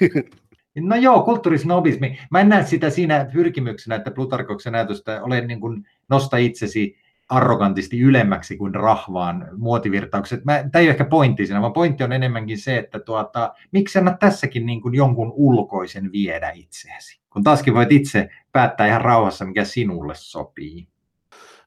No joo, kulttuurisnobismi. Mä en näe sitä siinä pyrkimyksenä, että Plutarkoksen ajatusta ole niin kuin nosta itsesi arrogantisti ylemmäksi kuin rahvaan muotivirtaukset. Tämä ei ole ehkä pointti siinä, vaan pointti on enemmänkin se, että tuota, miksi annat tässäkin niin kuin jonkun ulkoisen viedä itseäsi, kun taaskin voit itse päättää ihan rauhassa, mikä sinulle sopii.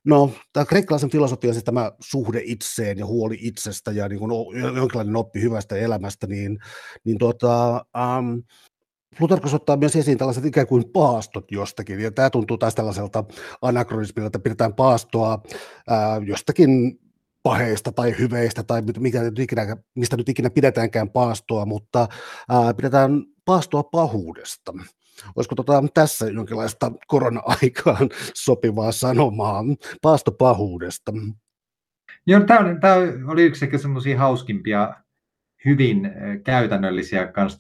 No, tämä kreikkalaisen filosofian siis tämä suhde itseen ja huoli itsestä ja niin kuin jonkinlainen oppi hyvästä elämästä, niin, niin tuota, um, Plutarkos ottaa myös esiin tällaiset ikään kuin paastot jostakin, ja tämä tuntuu taas tällaiselta anakronismilta, että pidetään paastoa ää, jostakin paheista tai hyveistä tai mikä nyt ikinä, mistä nyt ikinä pidetäänkään paastoa, mutta ää, pidetään paastoa pahuudesta. Olisiko tota, tässä jonkinlaista korona-aikaan sopivaa sanomaa paastopahuudesta?
Joo, tämä, oli, tämä oli yksi ehkä semmoisia hauskimpia, hyvin käytännöllisiä kans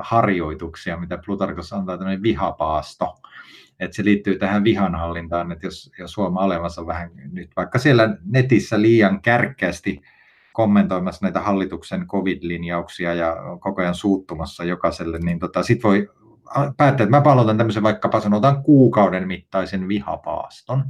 harjoituksia, mitä Plutarkos antaa tämmöinen vihapaasto. Että se liittyy tähän vihanhallintaan, että jos, jos huomaa olevansa vähän nyt vaikka siellä netissä liian kärkkäästi kommentoimassa näitä hallituksen covid-linjauksia ja koko ajan suuttumassa jokaiselle, niin tota, sit voi päättää, että mä palautan tämmöisen vaikkapa sanotaan kuukauden mittaisen vihapaaston.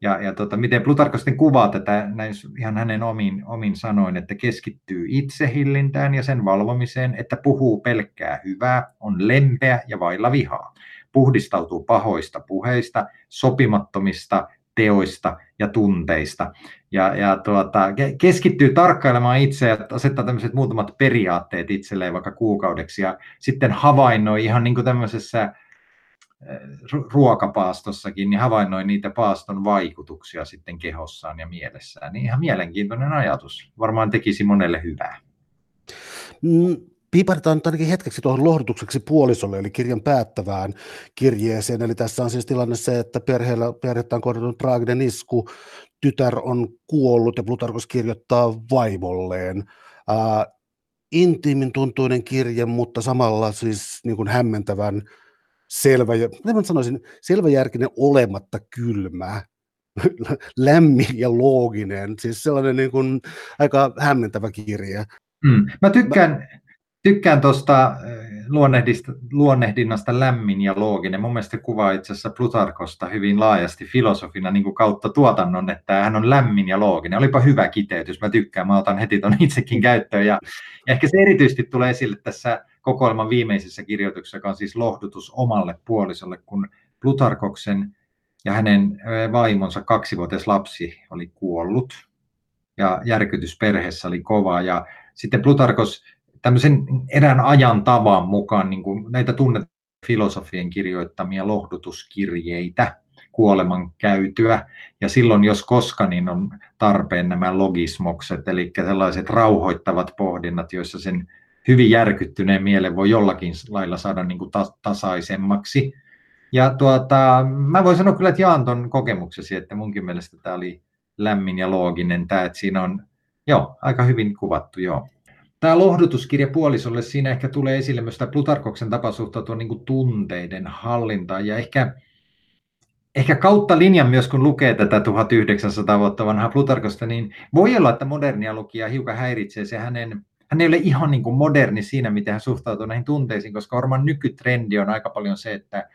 Ja, ja tota, miten Plutarko sitten kuvaa tätä näin ihan hänen omin, omin sanoin, että keskittyy itsehillintään ja sen valvomiseen, että puhuu pelkkää hyvää, on lempeä ja vailla vihaa, puhdistautuu pahoista puheista, sopimattomista teoista ja tunteista. Ja, ja tuota, keskittyy tarkkailemaan itse ja asettaa tämmöiset muutamat periaatteet itselleen vaikka kuukaudeksi ja sitten havainnoi ihan niin kuin tämmöisessä ruokapaastossakin, niin havainnoi niitä paaston vaikutuksia sitten kehossaan ja mielessään. Niin ihan mielenkiintoinen ajatus. Varmaan tekisi monelle hyvää.
Mm, piiparetaan ainakin hetkeksi tuohon lohdutukseksi puolisolle, eli kirjan päättävään kirjeeseen. Eli tässä on siis tilanne se, että perheellä, perhettä on kohdannut traaginen isku, tytär on kuollut ja Plutarkos kirjoittaa vaimolleen. Ää, intiimin tuntuinen kirje, mutta samalla siis niin kuin hämmentävän selvä, mä sanoisin, selväjärkinen olematta kylmä, lämmin ja looginen, siis sellainen niin kuin aika hämmentävä kirja.
Mm. Mä tykkään, mä, Tykkään tuosta luonnehdinnasta lämmin ja looginen. Mun mielestä kuvaa itse asiassa Plutarkosta hyvin laajasti filosofina niin kuin kautta tuotannon, että hän on lämmin ja looginen. Olipa hyvä kiteytys, mä tykkään, mä otan heti ton itsekin käyttöön. Ja, ja ehkä se erityisesti tulee esille tässä kokoelman viimeisessä kirjoituksessa, joka on siis lohdutus omalle puolisolle, kun Plutarkoksen ja hänen vaimonsa kaksivuotias lapsi oli kuollut ja järkytys perheessä oli kova. Ja sitten Plutarkos tämmöisen erään ajan tavan mukaan niin kuin näitä tunnet filosofien kirjoittamia lohdutuskirjeitä kuoleman käytyä. Ja silloin, jos koska, niin on tarpeen nämä logismokset, eli sellaiset rauhoittavat pohdinnat, joissa sen hyvin järkyttyneen mielen voi jollakin lailla saada niin kuin tasaisemmaksi. Ja tuota, mä voin sanoa kyllä, että jaan tuon kokemuksesi, että munkin mielestä tämä oli lämmin ja looginen, tämä, että siinä on joo, aika hyvin kuvattu, joo tämä lohdutuskirja puolisolle, siinä ehkä tulee esille myös tämä Plutarkoksen tapa suhtautua niin tunteiden hallintaan ja ehkä ehkä kautta linjan myös, kun lukee tätä 1900 vuotta vanhaa Plutarkosta, niin voi olla, että modernia lukija hiukan häiritsee se hänen, hän ei ole ihan niin kuin moderni siinä, miten hän suhtautuu näihin tunteisiin, koska varmaan nykytrendi on aika paljon se, että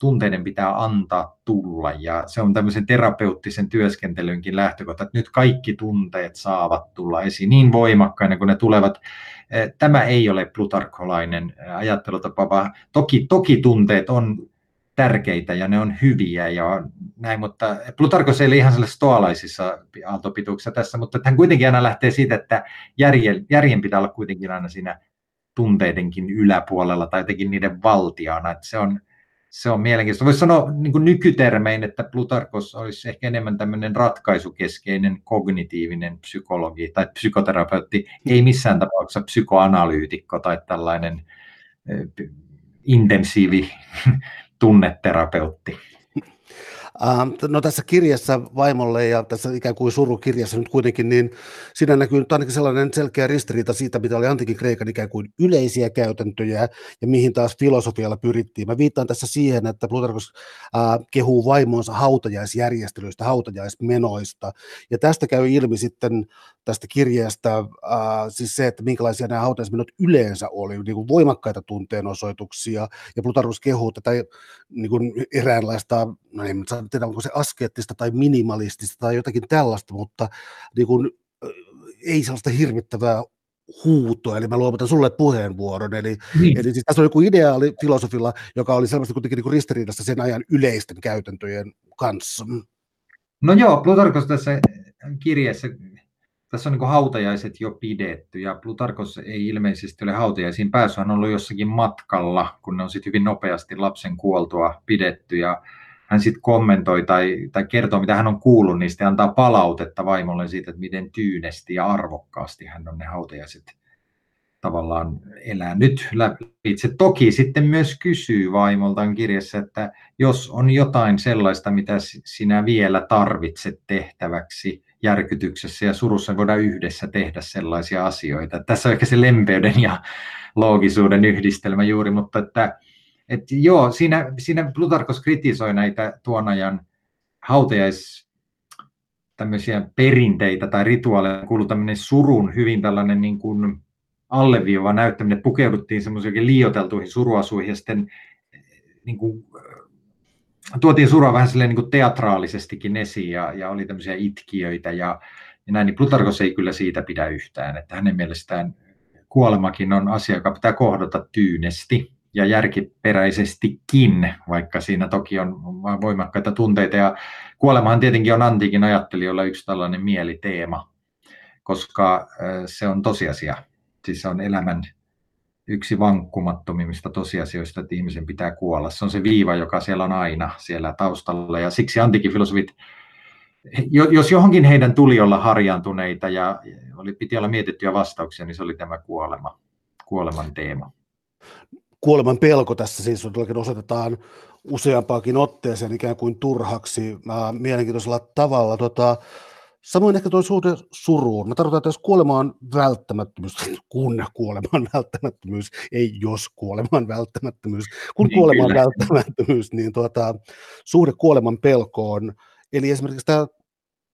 tunteiden pitää antaa tulla ja se on tämmöisen terapeuttisen työskentelynkin lähtökohta, että nyt kaikki tunteet saavat tulla esiin niin voimakkaina kuin ne tulevat. Eh, tämä ei ole plutarkolainen ajattelutapa, vaan toki, toki tunteet on tärkeitä ja ne on hyviä ja näin, mutta Plutarkos ei ole ihan sellaisissa stoalaisissa aaltopituuksissa tässä, mutta hän kuitenkin aina lähtee siitä, että järjen, järjen pitää olla kuitenkin aina siinä tunteidenkin yläpuolella tai jotenkin niiden valtiana, että se on, se on mielenkiintoista. Voisi sanoa niin kuin nykytermein, että Plutarkos olisi ehkä enemmän tämmöinen ratkaisukeskeinen kognitiivinen psykologi tai psykoterapeutti, ei missään tapauksessa psykoanalyytikko tai tällainen intensiivi tunneterapeutti.
Ähm, no tässä kirjassa vaimolle ja tässä ikään kuin surukirjassa nyt kuitenkin, niin siinä näkyy nyt ainakin sellainen selkeä ristiriita siitä, mitä oli antikin Kreikan ikään kuin yleisiä käytäntöjä ja mihin taas filosofialla pyrittiin. Mä viittaan tässä siihen, että Plutarkos äh, kehuu vaimonsa hautajaisjärjestelyistä, hautajaismenoista ja tästä käy ilmi sitten tästä kirjeestä äh, siis se, että minkälaisia nämä hautajaismenot yleensä oli, niin kuin voimakkaita tunteenosoituksia ja Plutarkos kehuu tätä niin kuin eräänlaista, no en tiedä onko se askeettista tai minimalistista tai jotakin tällaista, mutta niin kuin, ei sellaista hirvittävää huutoa, eli mä luovutan sulle puheenvuoron, eli, niin. eli siis tässä on joku ideaali filosofilla, joka oli selvästi kuitenkin niin ristiriidassa sen ajan yleisten käytäntöjen kanssa.
No joo, Plutarkos tässä kirjeessä, tässä on niin hautajaiset jo pidetty, ja Plutarkos ei ilmeisesti ole hautajaisiin päässyt, hän on ollut jossakin matkalla, kun ne on sitten hyvin nopeasti lapsen kuoltua pidetty, ja hän sitten kommentoi tai, tai kertoo, mitä hän on kuullut niistä ja antaa palautetta vaimolle siitä, että miten tyynesti ja arvokkaasti hän on ne hautajaiset tavallaan elänyt itse. Toki sitten myös kysyy vaimoltaan kirjassa, että jos on jotain sellaista, mitä sinä vielä tarvitset tehtäväksi järkytyksessä ja surussa, niin voidaan yhdessä tehdä sellaisia asioita. Tässä on ehkä se lempeyden ja loogisuuden yhdistelmä juuri, mutta että et joo, siinä, siinä Plutarkos kritisoi näitä tuon ajan hautajais tämmöisiä perinteitä tai rituaaleja, kuuluu tämmöinen surun hyvin tällainen niin kuin alleviiva näyttäminen, pukeuduttiin semmoisiin liioteltuihin suruasuihin ja sitten niin kuin, tuotiin surua vähän silleen niin kuin teatraalisestikin esiin ja, ja oli tämmöisiä itkiöitä ja, ja näin, niin Plutarkos ei kyllä siitä pidä yhtään, että hänen mielestään kuolemakin on asia, joka pitää kohdata tyynesti ja järkiperäisestikin, vaikka siinä toki on voimakkaita tunteita. Ja kuolemahan tietenkin on antiikin ajattelijoilla yksi tällainen mieliteema, koska se on tosiasia. Siis se on elämän yksi vankkumattomimmista tosiasioista, että ihmisen pitää kuolla. Se on se viiva, joka siellä on aina siellä taustalla. Ja siksi antiikin filosofit, jos johonkin heidän tuli olla harjaantuneita ja oli, piti olla mietittyjä vastauksia, niin se oli tämä kuolema, kuoleman teema
kuoleman pelko tässä siis osoitetaan useampaakin otteeseen ikään kuin turhaksi äh, mielenkiintoisella tavalla. Tota, samoin ehkä tuo suhde suruun. Mä tarkoitan, että jos kuolema on välttämättömyys, kun kuolema on välttämättömyys, ei jos kuolema on välttämättömyys, kun niin, kuolema on kyllä. välttämättömyys, niin tuota, suhde kuoleman pelkoon. Eli esimerkiksi tämä,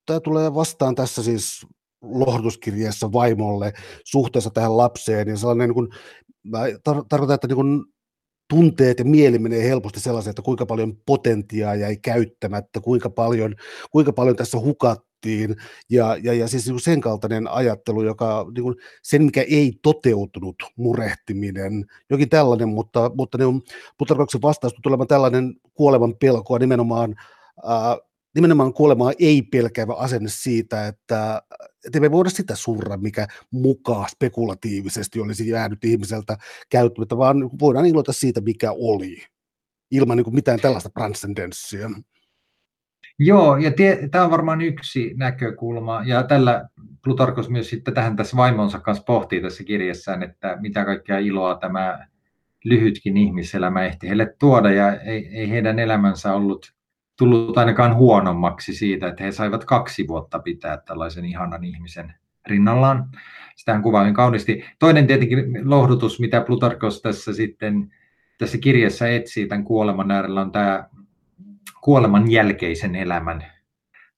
tämä tulee vastaan tässä siis lohdutuskirjeessä vaimolle suhteessa tähän lapseen ja sellainen niin kuin mä tar- tarkoitan, että niin tunteet ja mieli menee helposti sellaiseen, että kuinka paljon potentiaa jäi käyttämättä, kuinka paljon, kuinka paljon tässä hukattiin, ja, ja, ja siis niin sen kaltainen ajattelu, joka niin kuin sen, mikä ei toteutunut, murehtiminen, jokin tällainen, mutta, mutta ne on, vastaus tulemaan tällainen kuoleman pelkoa nimenomaan, nimenomaan kuolemaa ei pelkäävä asenne siitä, että, että me voida sitä surra, mikä mukaan spekulatiivisesti olisi jäänyt ihmiseltä käyttämättä, vaan voidaan iloita siitä, mikä oli, ilman niin kuin mitään tällaista transcendenssia.
Joo, ja tämä on varmaan yksi näkökulma, ja tällä Plutarkos myös sitten tähän tässä vaimonsa kanssa pohtii tässä kirjassaan, että mitä kaikkea iloa tämä lyhytkin ihmiselämä ehti heille tuoda, ja ei, ei heidän elämänsä ollut tullut ainakaan huonommaksi siitä, että he saivat kaksi vuotta pitää tällaisen ihanan ihmisen rinnallaan. Sitähän kuvailin kauniisti. Toinen tietenkin lohdutus, mitä Plutarkos tässä sitten tässä kirjassa etsii tämän kuoleman äärellä, on tämä kuoleman jälkeisen elämän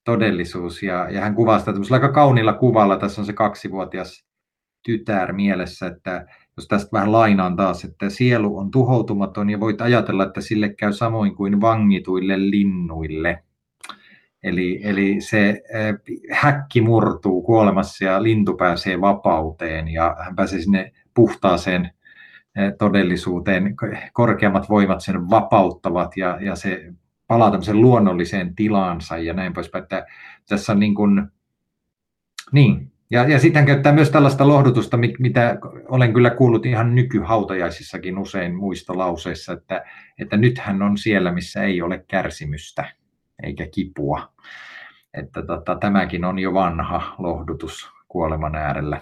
todellisuus. Ja, ja hän kuvaa sitä aika kauniilla kuvalla. Tässä on se kaksivuotias tytär mielessä, että jos tästä vähän lainaan taas, että sielu on tuhoutumaton ja voit ajatella, että sille käy samoin kuin vangituille linnuille. Eli, eli se häkki murtuu kuolemassa ja lintu pääsee vapauteen ja hän pääsee sinne puhtaaseen todellisuuteen. Korkeammat voimat sen vapauttavat ja, ja se palaa tämmöiseen luonnolliseen tilaansa ja näin poispäin. Että tässä on niin kuin, niin, ja, ja sitten hän käyttää myös tällaista lohdutusta, mitä olen kyllä kuullut ihan nykyhautajaisissakin usein muistolauseissa, että, että nyt hän on siellä, missä ei ole kärsimystä eikä kipua. Että tota, tämäkin on jo vanha lohdutus kuoleman äärellä.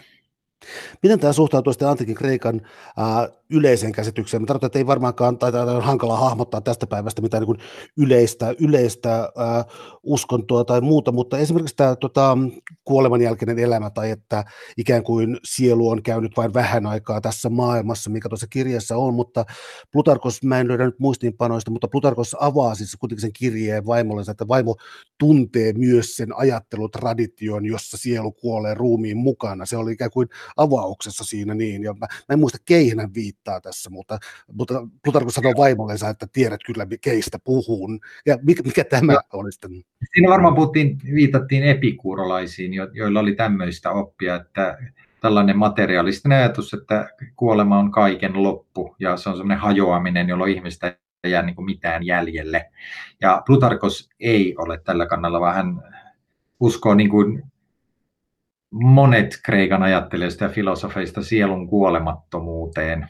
Miten tämä suhtautuu sitten antiikin Kreikan ää, yleiseen käsitykseen? Mä tarkoitan, että ei varmaankaan, tai, tai on hankala hahmottaa tästä päivästä mitään niin yleistä, yleistä ää, uskontoa tai muuta, mutta esimerkiksi tämä tota, kuoleman jälkeinen elämä, tai että ikään kuin sielu on käynyt vain vähän aikaa tässä maailmassa, mikä tuossa kirjassa on, mutta Plutarkos, mä en löydä nyt muistiinpanoista, mutta Plutarkos avaa siis kuitenkin sen kirjeen vaimollensa, että vaimo tuntee myös sen ajattelutradition, jossa sielu kuolee ruumiin mukana. Se oli ikään kuin avauksessa siinä niin, ja mä, mä en muista keihin hän viittaa tässä, mutta, mutta Plutarkos sanoo vaimollensa, että tiedät kyllä keistä puhun, ja mikä, mikä tämä oli sitten?
Siinä varmaan puhuttiin, viitattiin epikuurolaisiin, joilla oli tämmöistä oppia, että tällainen materialistinen ajatus, että kuolema on kaiken loppu, ja se on semmoinen hajoaminen, jolloin ihmistä ei jää niin mitään jäljelle. Ja Plutarkos ei ole tällä kannalla, vaan hän uskoo niin kuin monet Kreikan ajattelijoista ja filosofeista sielun kuolemattomuuteen.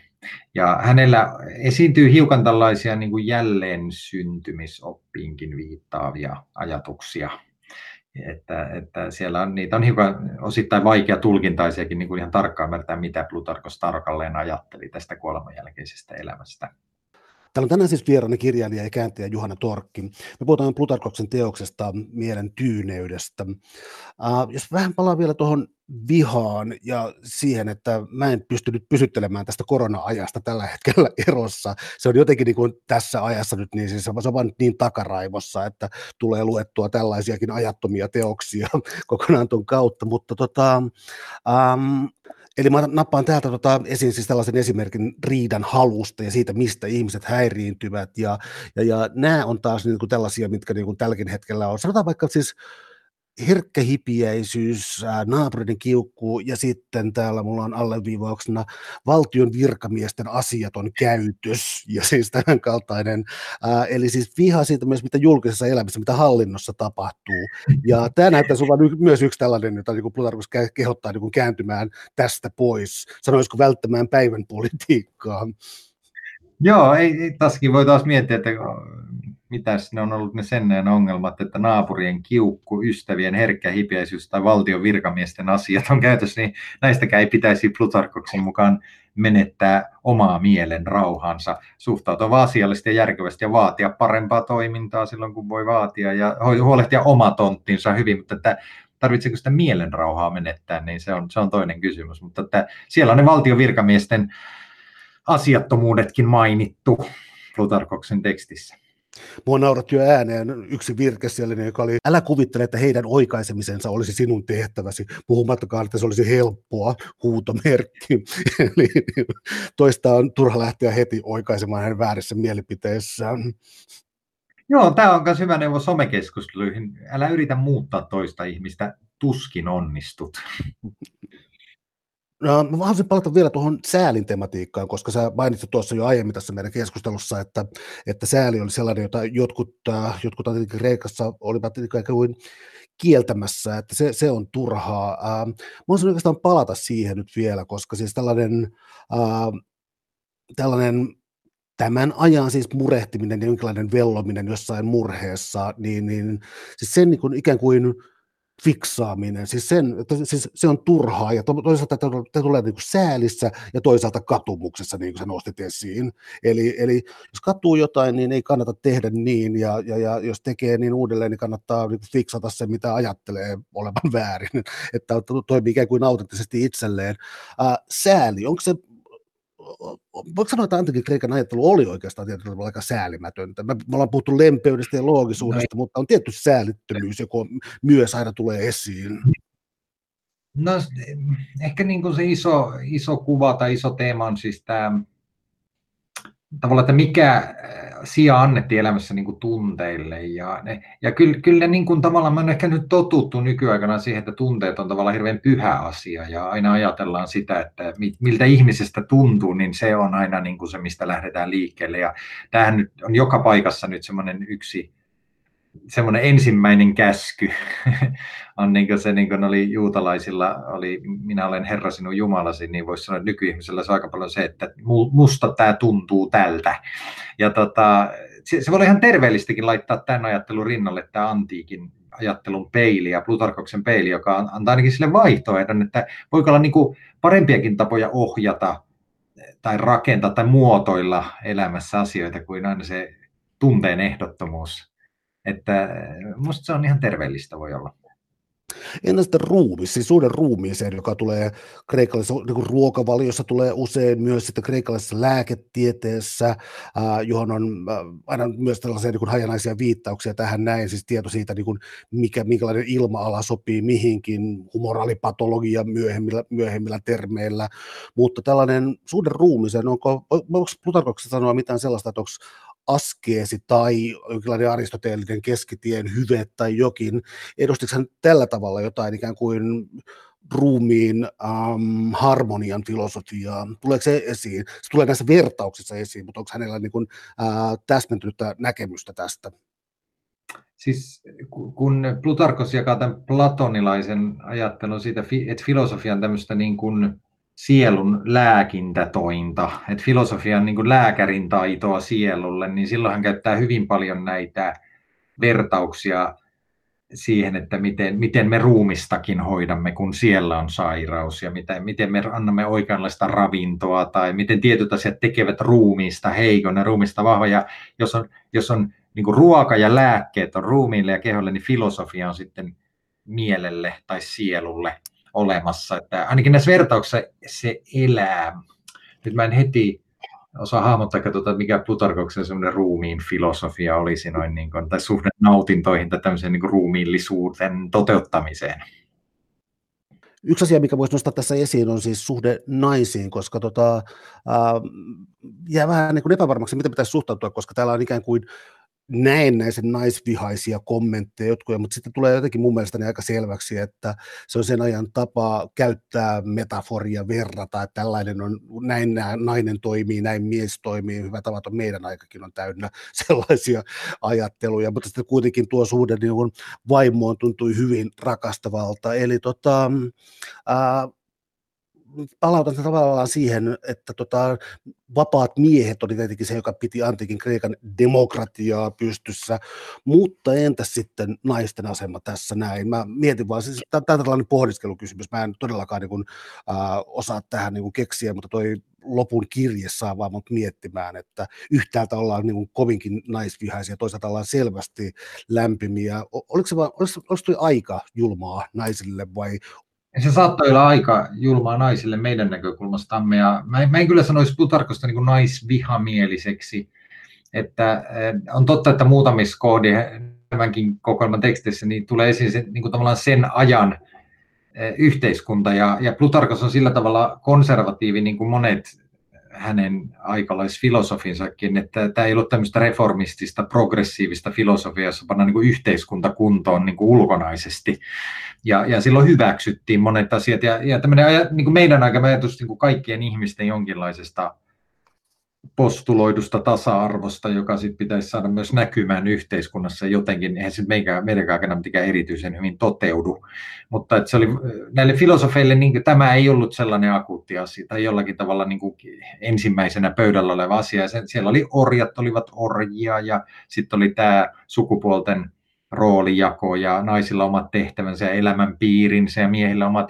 Ja hänellä esiintyy hiukan tällaisia niin kuin jälleen syntymisoppiinkin viittaavia ajatuksia. Että, että siellä on, niitä on hiukan osittain vaikea tulkintaisiakin niin kuin ihan tarkkaan ymmärtää, mitä Plutarkos tarkalleen ajatteli tästä kuoleman jälkeisestä elämästä.
Täällä on tänään siis vieraana kirjailija ja kääntäjä Juhana Torkki. Me puhutaan Plutarkoksen teoksesta Mielen tyyneydestä. Uh, jos vähän palaa vielä tuohon vihaan ja siihen, että mä en pystynyt pysyttelemään tästä korona-ajasta tällä hetkellä erossa. Se on jotenkin niin kuin tässä ajassa nyt niin, siis se on vaan niin takaraivossa, että tulee luettua tällaisiakin ajattomia teoksia kokonaan tuon kautta, mutta tota, um, Eli mä nappaan täältä tota esiin siis tällaisen esimerkin riidan halusta ja siitä, mistä ihmiset häiriintyvät. Ja, ja, ja nämä on taas niin kuin tällaisia, mitkä niin kuin tälläkin hetkellä on. Sanotaan vaikka siis herkkähipiäisyys, naapurin kiukku ja sitten täällä mulla on alleviivauksena valtion virkamiesten asiaton käytös ja siis tämän kaltainen. Eli siis viha siitä myös, mitä julkisessa elämässä, mitä hallinnossa tapahtuu. Ja tämä näyttää sinulla myös yksi tällainen, jota niin Plutarkus kehottaa niin kääntymään tästä pois. Sanoisiko välttämään päivän politiikkaa?
Joo, ei, ei taskin voi taas miettiä, että mitäs ne on ollut ne senneen ongelmat, että naapurien kiukku, ystävien herkkä hipiäisyys tai valtion virkamiesten asiat on käytössä, niin näistäkään ei pitäisi Plutarkoksen mukaan menettää omaa mielen rauhansa, suhtautua asiallisesti ja järkevästi ja vaatia parempaa toimintaa silloin, kun voi vaatia ja huolehtia oma tonttinsa hyvin, mutta että tarvitseeko sitä mielen rauhaa menettää, niin se on, se on toinen kysymys. Mutta että siellä on ne valtion virkamiesten asiattomuudetkin mainittu Plutarkoksen tekstissä.
Mua nauratti jo ääneen yksi virke siellä, joka oli, älä kuvittele, että heidän oikaisemisensa olisi sinun tehtäväsi, puhumattakaan, että se olisi helppoa, huutomerkki. Eli toista on turha lähteä heti oikaisemaan hänen väärissä mielipiteissään.
Joo, tämä on myös hyvä neuvo somekeskusteluihin. Älä yritä muuttaa toista ihmistä, tuskin onnistut.
No, mä haluaisin palata vielä tuohon säälin tematiikkaan, koska sä mainitsit tuossa jo aiemmin tässä meidän keskustelussa, että, että sääli oli sellainen, jota jotkut, jotkut Kreikassa olivat ikään kuin kieltämässä, että se, se on turhaa. Äh, mä haluaisin oikeastaan palata siihen nyt vielä, koska siis tällainen, äh, tällainen tämän ajan siis murehtiminen ja jonkinlainen vellominen jossain murheessa, niin, niin siis sen niin kuin ikään kuin fiksaaminen, siis, sen, siis se on turhaa ja toisaalta te tulee niin kuin säälissä ja toisaalta katumuksessa, niin kuin sä nostit esiin. Eli, eli jos katuu jotain, niin ei kannata tehdä niin ja, ja, ja jos tekee niin uudelleen, niin kannattaa niin fiksata se, mitä ajattelee olevan väärin, että toimii ikään kuin autenttisesti itselleen. Ää, sääli, onko se voiko sanoa, että antikin Kreikan ajattelu oli oikeastaan tietyllä tavalla aika säälimätöntä. Me, me ollaan puhuttu lempeydestä ja loogisuudesta, no, mutta on tietty säälittömyys, joka myös aina tulee esiin.
No ehkä niin kuin se iso, iso kuva tai iso teema on siis tämä tavallaan, että mikä äh, sija annettiin elämässä niin kuin tunteille. Ja, ne, ja kyllä, kyllä niin kuin, tavallaan, mä olen ehkä nyt totuttu nykyaikana siihen, että tunteet on tavallaan hirveän pyhä asia ja aina ajatellaan sitä, että miltä ihmisestä tuntuu, niin se on aina niin kuin se, mistä lähdetään liikkeelle. Ja tämähän nyt on joka paikassa nyt semmoinen yksi semmoinen ensimmäinen käsky on niin kuin se, niin kuin oli juutalaisilla, oli minä olen Herra sinun Jumalasi, niin voisi sanoa, että nykyihmisellä se on aika paljon se, että musta tämä tuntuu tältä. Ja tota, se, se voi olla ihan terveellistäkin laittaa tämän ajattelun rinnalle tämä antiikin ajattelun peili ja Plutarkoksen peili, joka antaa ainakin sille vaihtoehdon, että voiko olla niin kuin parempiakin tapoja ohjata tai rakentaa tai muotoilla elämässä asioita kuin aina se tunteen ehdottomuus. Että musta se on ihan terveellistä voi olla.
Entä sitten ruumi, siis suhde ruumiiseen, joka tulee kreikkalaisessa niin ruokavaliossa, tulee usein myös sitten kreikkalaisessa lääketieteessä, äh, johon on äh, aina myös tällaisia niin kuin hajanaisia viittauksia tähän näin, siis tieto siitä, niin kuin mikä, minkälainen ilma-ala sopii mihinkin, humoraalipatologia myöhemmillä, myöhemmillä termeillä, mutta tällainen suhde ruumiiseen, onko, onko Plutarkoksessa sanoa mitään sellaista, että onko askeesi tai jonkinlainen aristoteellinen keskitien hyve tai jokin, edustiko hän tällä tavalla jotain ikään kuin ruumiin ähm, harmonian filosofiaa? Tuleeko se esiin? Se tulee näissä vertauksissa esiin, mutta onko hänellä niin kuin, äh, täsmentynyttä näkemystä tästä?
Siis kun Plutarkos jakaa tämän platonilaisen ajattelun siitä, että filosofian tämmöistä niin kuin sielun lääkintätointa, että filosofian niin lääkärin taitoa sielulle, niin silloin hän käyttää hyvin paljon näitä vertauksia siihen, että miten, miten me ruumistakin hoidamme, kun siellä on sairaus, ja miten, miten me annamme oikeanlaista ravintoa, tai miten tietyt asiat tekevät ruumiista heikon ja ruumista vahva. Ja jos on, jos on niin ruoka ja lääkkeet on ruumiille ja keholle, niin filosofia on sitten mielelle tai sielulle olemassa. Että ainakin näissä vertauksissa se elää. Nyt mä en heti osaa hahmottaa, tuota, mikä Plutarkoksen semmoinen ruumiin filosofia olisi noin, niin kuin, tai suhde nautintoihin tai tämmöiseen niin kuin ruumiillisuuden toteuttamiseen.
Yksi asia, mikä voisi nostaa tässä esiin, on siis suhde naisiin, koska tota, ää, jää vähän niin kuin epävarmaksi, miten pitäisi suhtautua, koska täällä on ikään kuin näennäisen naisvihaisia kommentteja jotkut, mutta sitten tulee jotenkin mun mielestä aika selväksi, että se on sen ajan tapa käyttää metaforia, verrata, että tällainen on, näin nainen toimii, näin mies toimii, hyvä tavat on meidän aikakin on täynnä sellaisia ajatteluja, mutta sitten kuitenkin tuo suhde niin vaimoon tuntui hyvin rakastavalta, eli tota, ää, palautan tavallaan siihen, että tota, vapaat miehet oli tietenkin se, joka piti antiikin Kreikan demokratiaa pystyssä, mutta entäs sitten naisten asema tässä näin? Mä mietin vaan, siis tämä on tällainen pohdiskelukysymys, mä en todellakaan niin kuin, äh, osaa tähän niin kuin keksiä, mutta toi lopun kirje saa vaan mut miettimään, että yhtäältä ollaan niin kuin kovinkin naisvihaisia, toisaalta ollaan selvästi lämpimiä. Oliko se vaan, oliko, oliko aika julmaa naisille vai
se saattoi olla aika julmaa naisille meidän näkökulmastamme. Ja mä, en, mä en kyllä sanoisi Plutarkosta niin naisvihamieliseksi. Että eh, on totta, että muutamissa kohdissa tämänkin kokoelman tekstissä niin tulee esiin se, niin kuin tavallaan sen ajan eh, yhteiskunta. Ja, ja Plutarkos on sillä tavalla konservatiivi, niin kuin monet hänen aikalaisfilosofinsakin, että tämä ei ollut tämmöistä reformistista, progressiivista filosofiaa, jossa pannaan niin kuin yhteiskunta kuntoon niin kuin ulkonaisesti. Ja, ja silloin hyväksyttiin monet asiat. Ja, ja tämmöinen, niin kuin meidän aika ajatus niin kuin kaikkien ihmisten jonkinlaisesta postuloidusta tasa-arvosta, joka sitten pitäisi saada myös näkymään yhteiskunnassa jotenkin, eihän se meidän, meidän aikana mitenkään erityisen hyvin toteudu. Mutta että se oli, näille filosofeille niin tämä ei ollut sellainen akuutti asia, tai jollakin tavalla niin kuin ensimmäisenä pöydällä oleva asia. Siellä oli orjat, olivat orjia, ja sitten oli tämä sukupuolten roolijako, ja naisilla omat tehtävänsä ja elämänpiirinsä, ja miehillä omat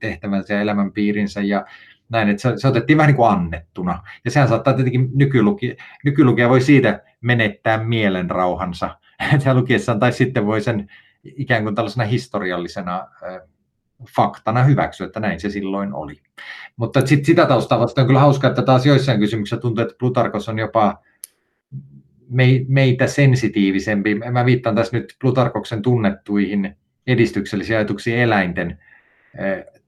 tehtävänsä ja elämänpiirinsä, ja näin, että se, se otettiin vähän niin kuin annettuna. Ja sehän saattaa tietenkin nykylukija, nykylukija voi siitä menettää mielenrauhansa, lukiessaan, tai sitten voi sen ikään kuin tällaisena historiallisena faktana hyväksyä, että näin se silloin oli. Mutta sit sitä taustaa vasta on kyllä hauska, että taas joissain kysymyksissä tuntuu, että Plutarkos on jopa meitä sensitiivisempi. Mä viittaan tässä nyt Plutarkoksen tunnettuihin edistyksellisiin ajatuksiin eläinten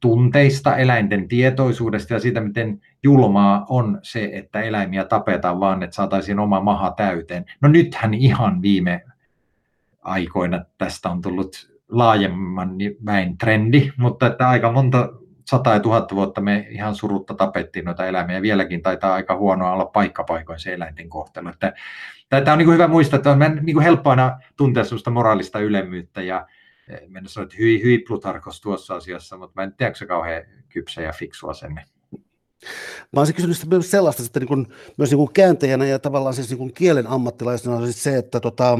tunteista, eläinten tietoisuudesta ja siitä, miten julmaa on se, että eläimiä tapetaan vaan, että saataisiin oma maha täyteen. No nythän ihan viime aikoina tästä on tullut laajemman väin trendi, mutta että aika monta sata ja tuhatta vuotta me ihan surutta tapettiin noita eläimiä ja vieläkin taitaa aika huonoa olla paikkapaikoin se eläinten kohtelu. Tämä on niin hyvä muistaa, että on niin helppo aina tuntea sellaista moraalista ylemmyyttä ja eh, mennä sanoa, että hyi, hyi Plutarkos tuossa asiassa, mutta mä en tiedä, onko se kauhean kypsä ja fiksua sen.
Mä olisin kysynyt myös sellaista, että niin kuin, myös niin kuin kääntäjänä ja tavallaan siis niin kuin kielen ammattilaisena on siis se, että tota,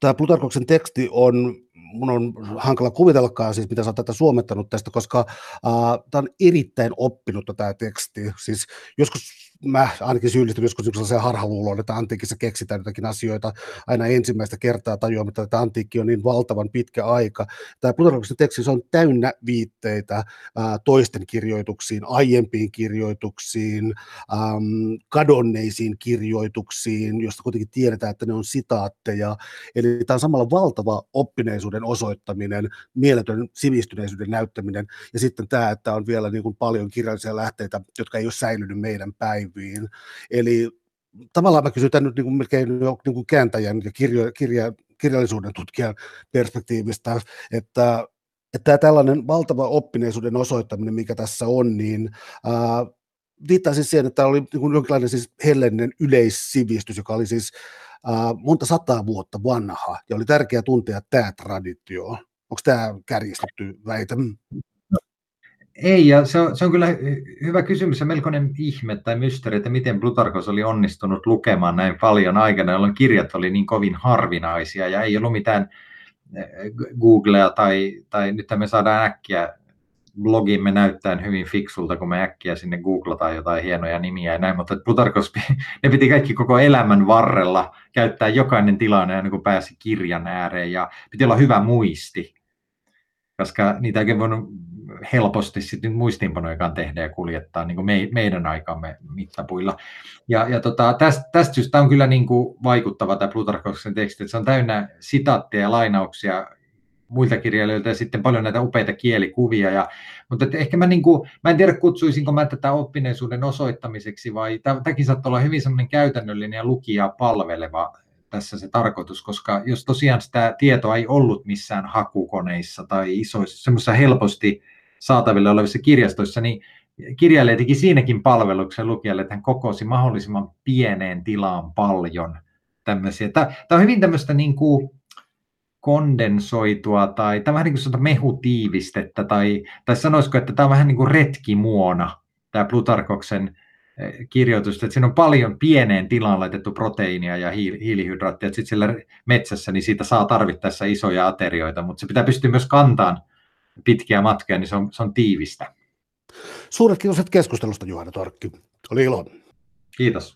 tämä Plutarkoksen teksti on mun on hankala kuvitellakaan siis, mitä sä oot tätä suomettanut tästä, koska uh, tämä on erittäin oppinutta tämä teksti. Siis joskus mä ainakin syyllistyn joskus sellaiseen harhaluuloon, että antiikissa keksitään jotakin asioita aina ensimmäistä kertaa tajuamatta, että antiikki on niin valtavan pitkä aika. Tämä Plutarkoksen teksti se on täynnä viitteitä ää, toisten kirjoituksiin, aiempiin kirjoituksiin, äm, kadonneisiin kirjoituksiin, josta kuitenkin tiedetään, että ne on sitaatteja. Eli tämä on samalla valtava oppineisuuden osoittaminen, mieletön sivistyneisyyden näyttäminen, ja sitten tämä, että on vielä niin kuin paljon kirjallisia lähteitä, jotka ei ole säilynyt meidän päivään päiviin. Eli tavallaan mä kysyn tämän nyt niin kuin melkein jo niin kuin kääntäjän ja kirjo, kirja, kirjallisuuden tutkijan perspektiivistä, että, että tällainen valtava oppineisuuden osoittaminen, mikä tässä on, niin ää, viittaa siis siihen, että tämä oli niin kuin jonkinlainen siis hellenen yleissivistys, joka oli siis ää, monta sataa vuotta vanha, ja oli tärkeää tuntea tämä traditio. Onko tämä kärjistetty väite?
Ei, ja se on, se on kyllä hyvä kysymys ja melkoinen ihme tai mysteeri, että miten Plutarkos oli onnistunut lukemaan näin paljon aikana, jolloin kirjat oli niin kovin harvinaisia ja ei ollut mitään eh, Googlea tai, tai nyt me saadaan äkkiä blogimme näyttäen hyvin fiksulta, kun me äkkiä sinne googlataan jotain hienoja nimiä ja näin, mutta Plutarkos, ne piti kaikki koko elämän varrella käyttää jokainen tilanne ennen kuin pääsi kirjan ääreen ja piti olla hyvä muisti, koska niitä ei voinut helposti sitten muistiinpanojakaan tehdä ja kuljettaa niin kuin me, meidän aikamme mittapuilla. Ja, ja tota, tästä, tästä syystä on kyllä niin kuin vaikuttava tämä Plutarkoksen teksti, että se on täynnä sitaatteja ja lainauksia muilta kirjailijoilta ja sitten paljon näitä upeita kielikuvia. Ja, mutta että ehkä mä, niin kuin, mä en tiedä kutsuisinko mä tätä oppineisuuden osoittamiseksi vai tämäkin saattaa olla hyvin semmoinen käytännöllinen ja lukijaa palveleva tässä se tarkoitus, koska jos tosiaan sitä tietoa ei ollut missään hakukoneissa tai isoissa, semmoisissa helposti saatavilla olevissa kirjastoissa, niin kirjailija teki siinäkin palveluksen lukijalle, että hän kokosi mahdollisimman pieneen tilaan paljon tämmöisiä. Tämä, on hyvin tämmöistä niin kuin kondensoitua tai tämä on vähän niin kuin mehutiivistettä tai, tai sanoisiko, että tämä on vähän niin kuin retkimuona, tämä Plutarkoksen eh, kirjoitus, että siinä on paljon pieneen tilaan laitettu proteiinia ja hiilihydraattia, että sitten siellä metsässä niin siitä saa tarvittaessa isoja aterioita, mutta se pitää pystyä myös kantaan pitkiä matkoja, niin se on, se on tiivistä.
Suuret kiitokset keskustelusta, Juhana Torkki. Oli ilo.
Kiitos.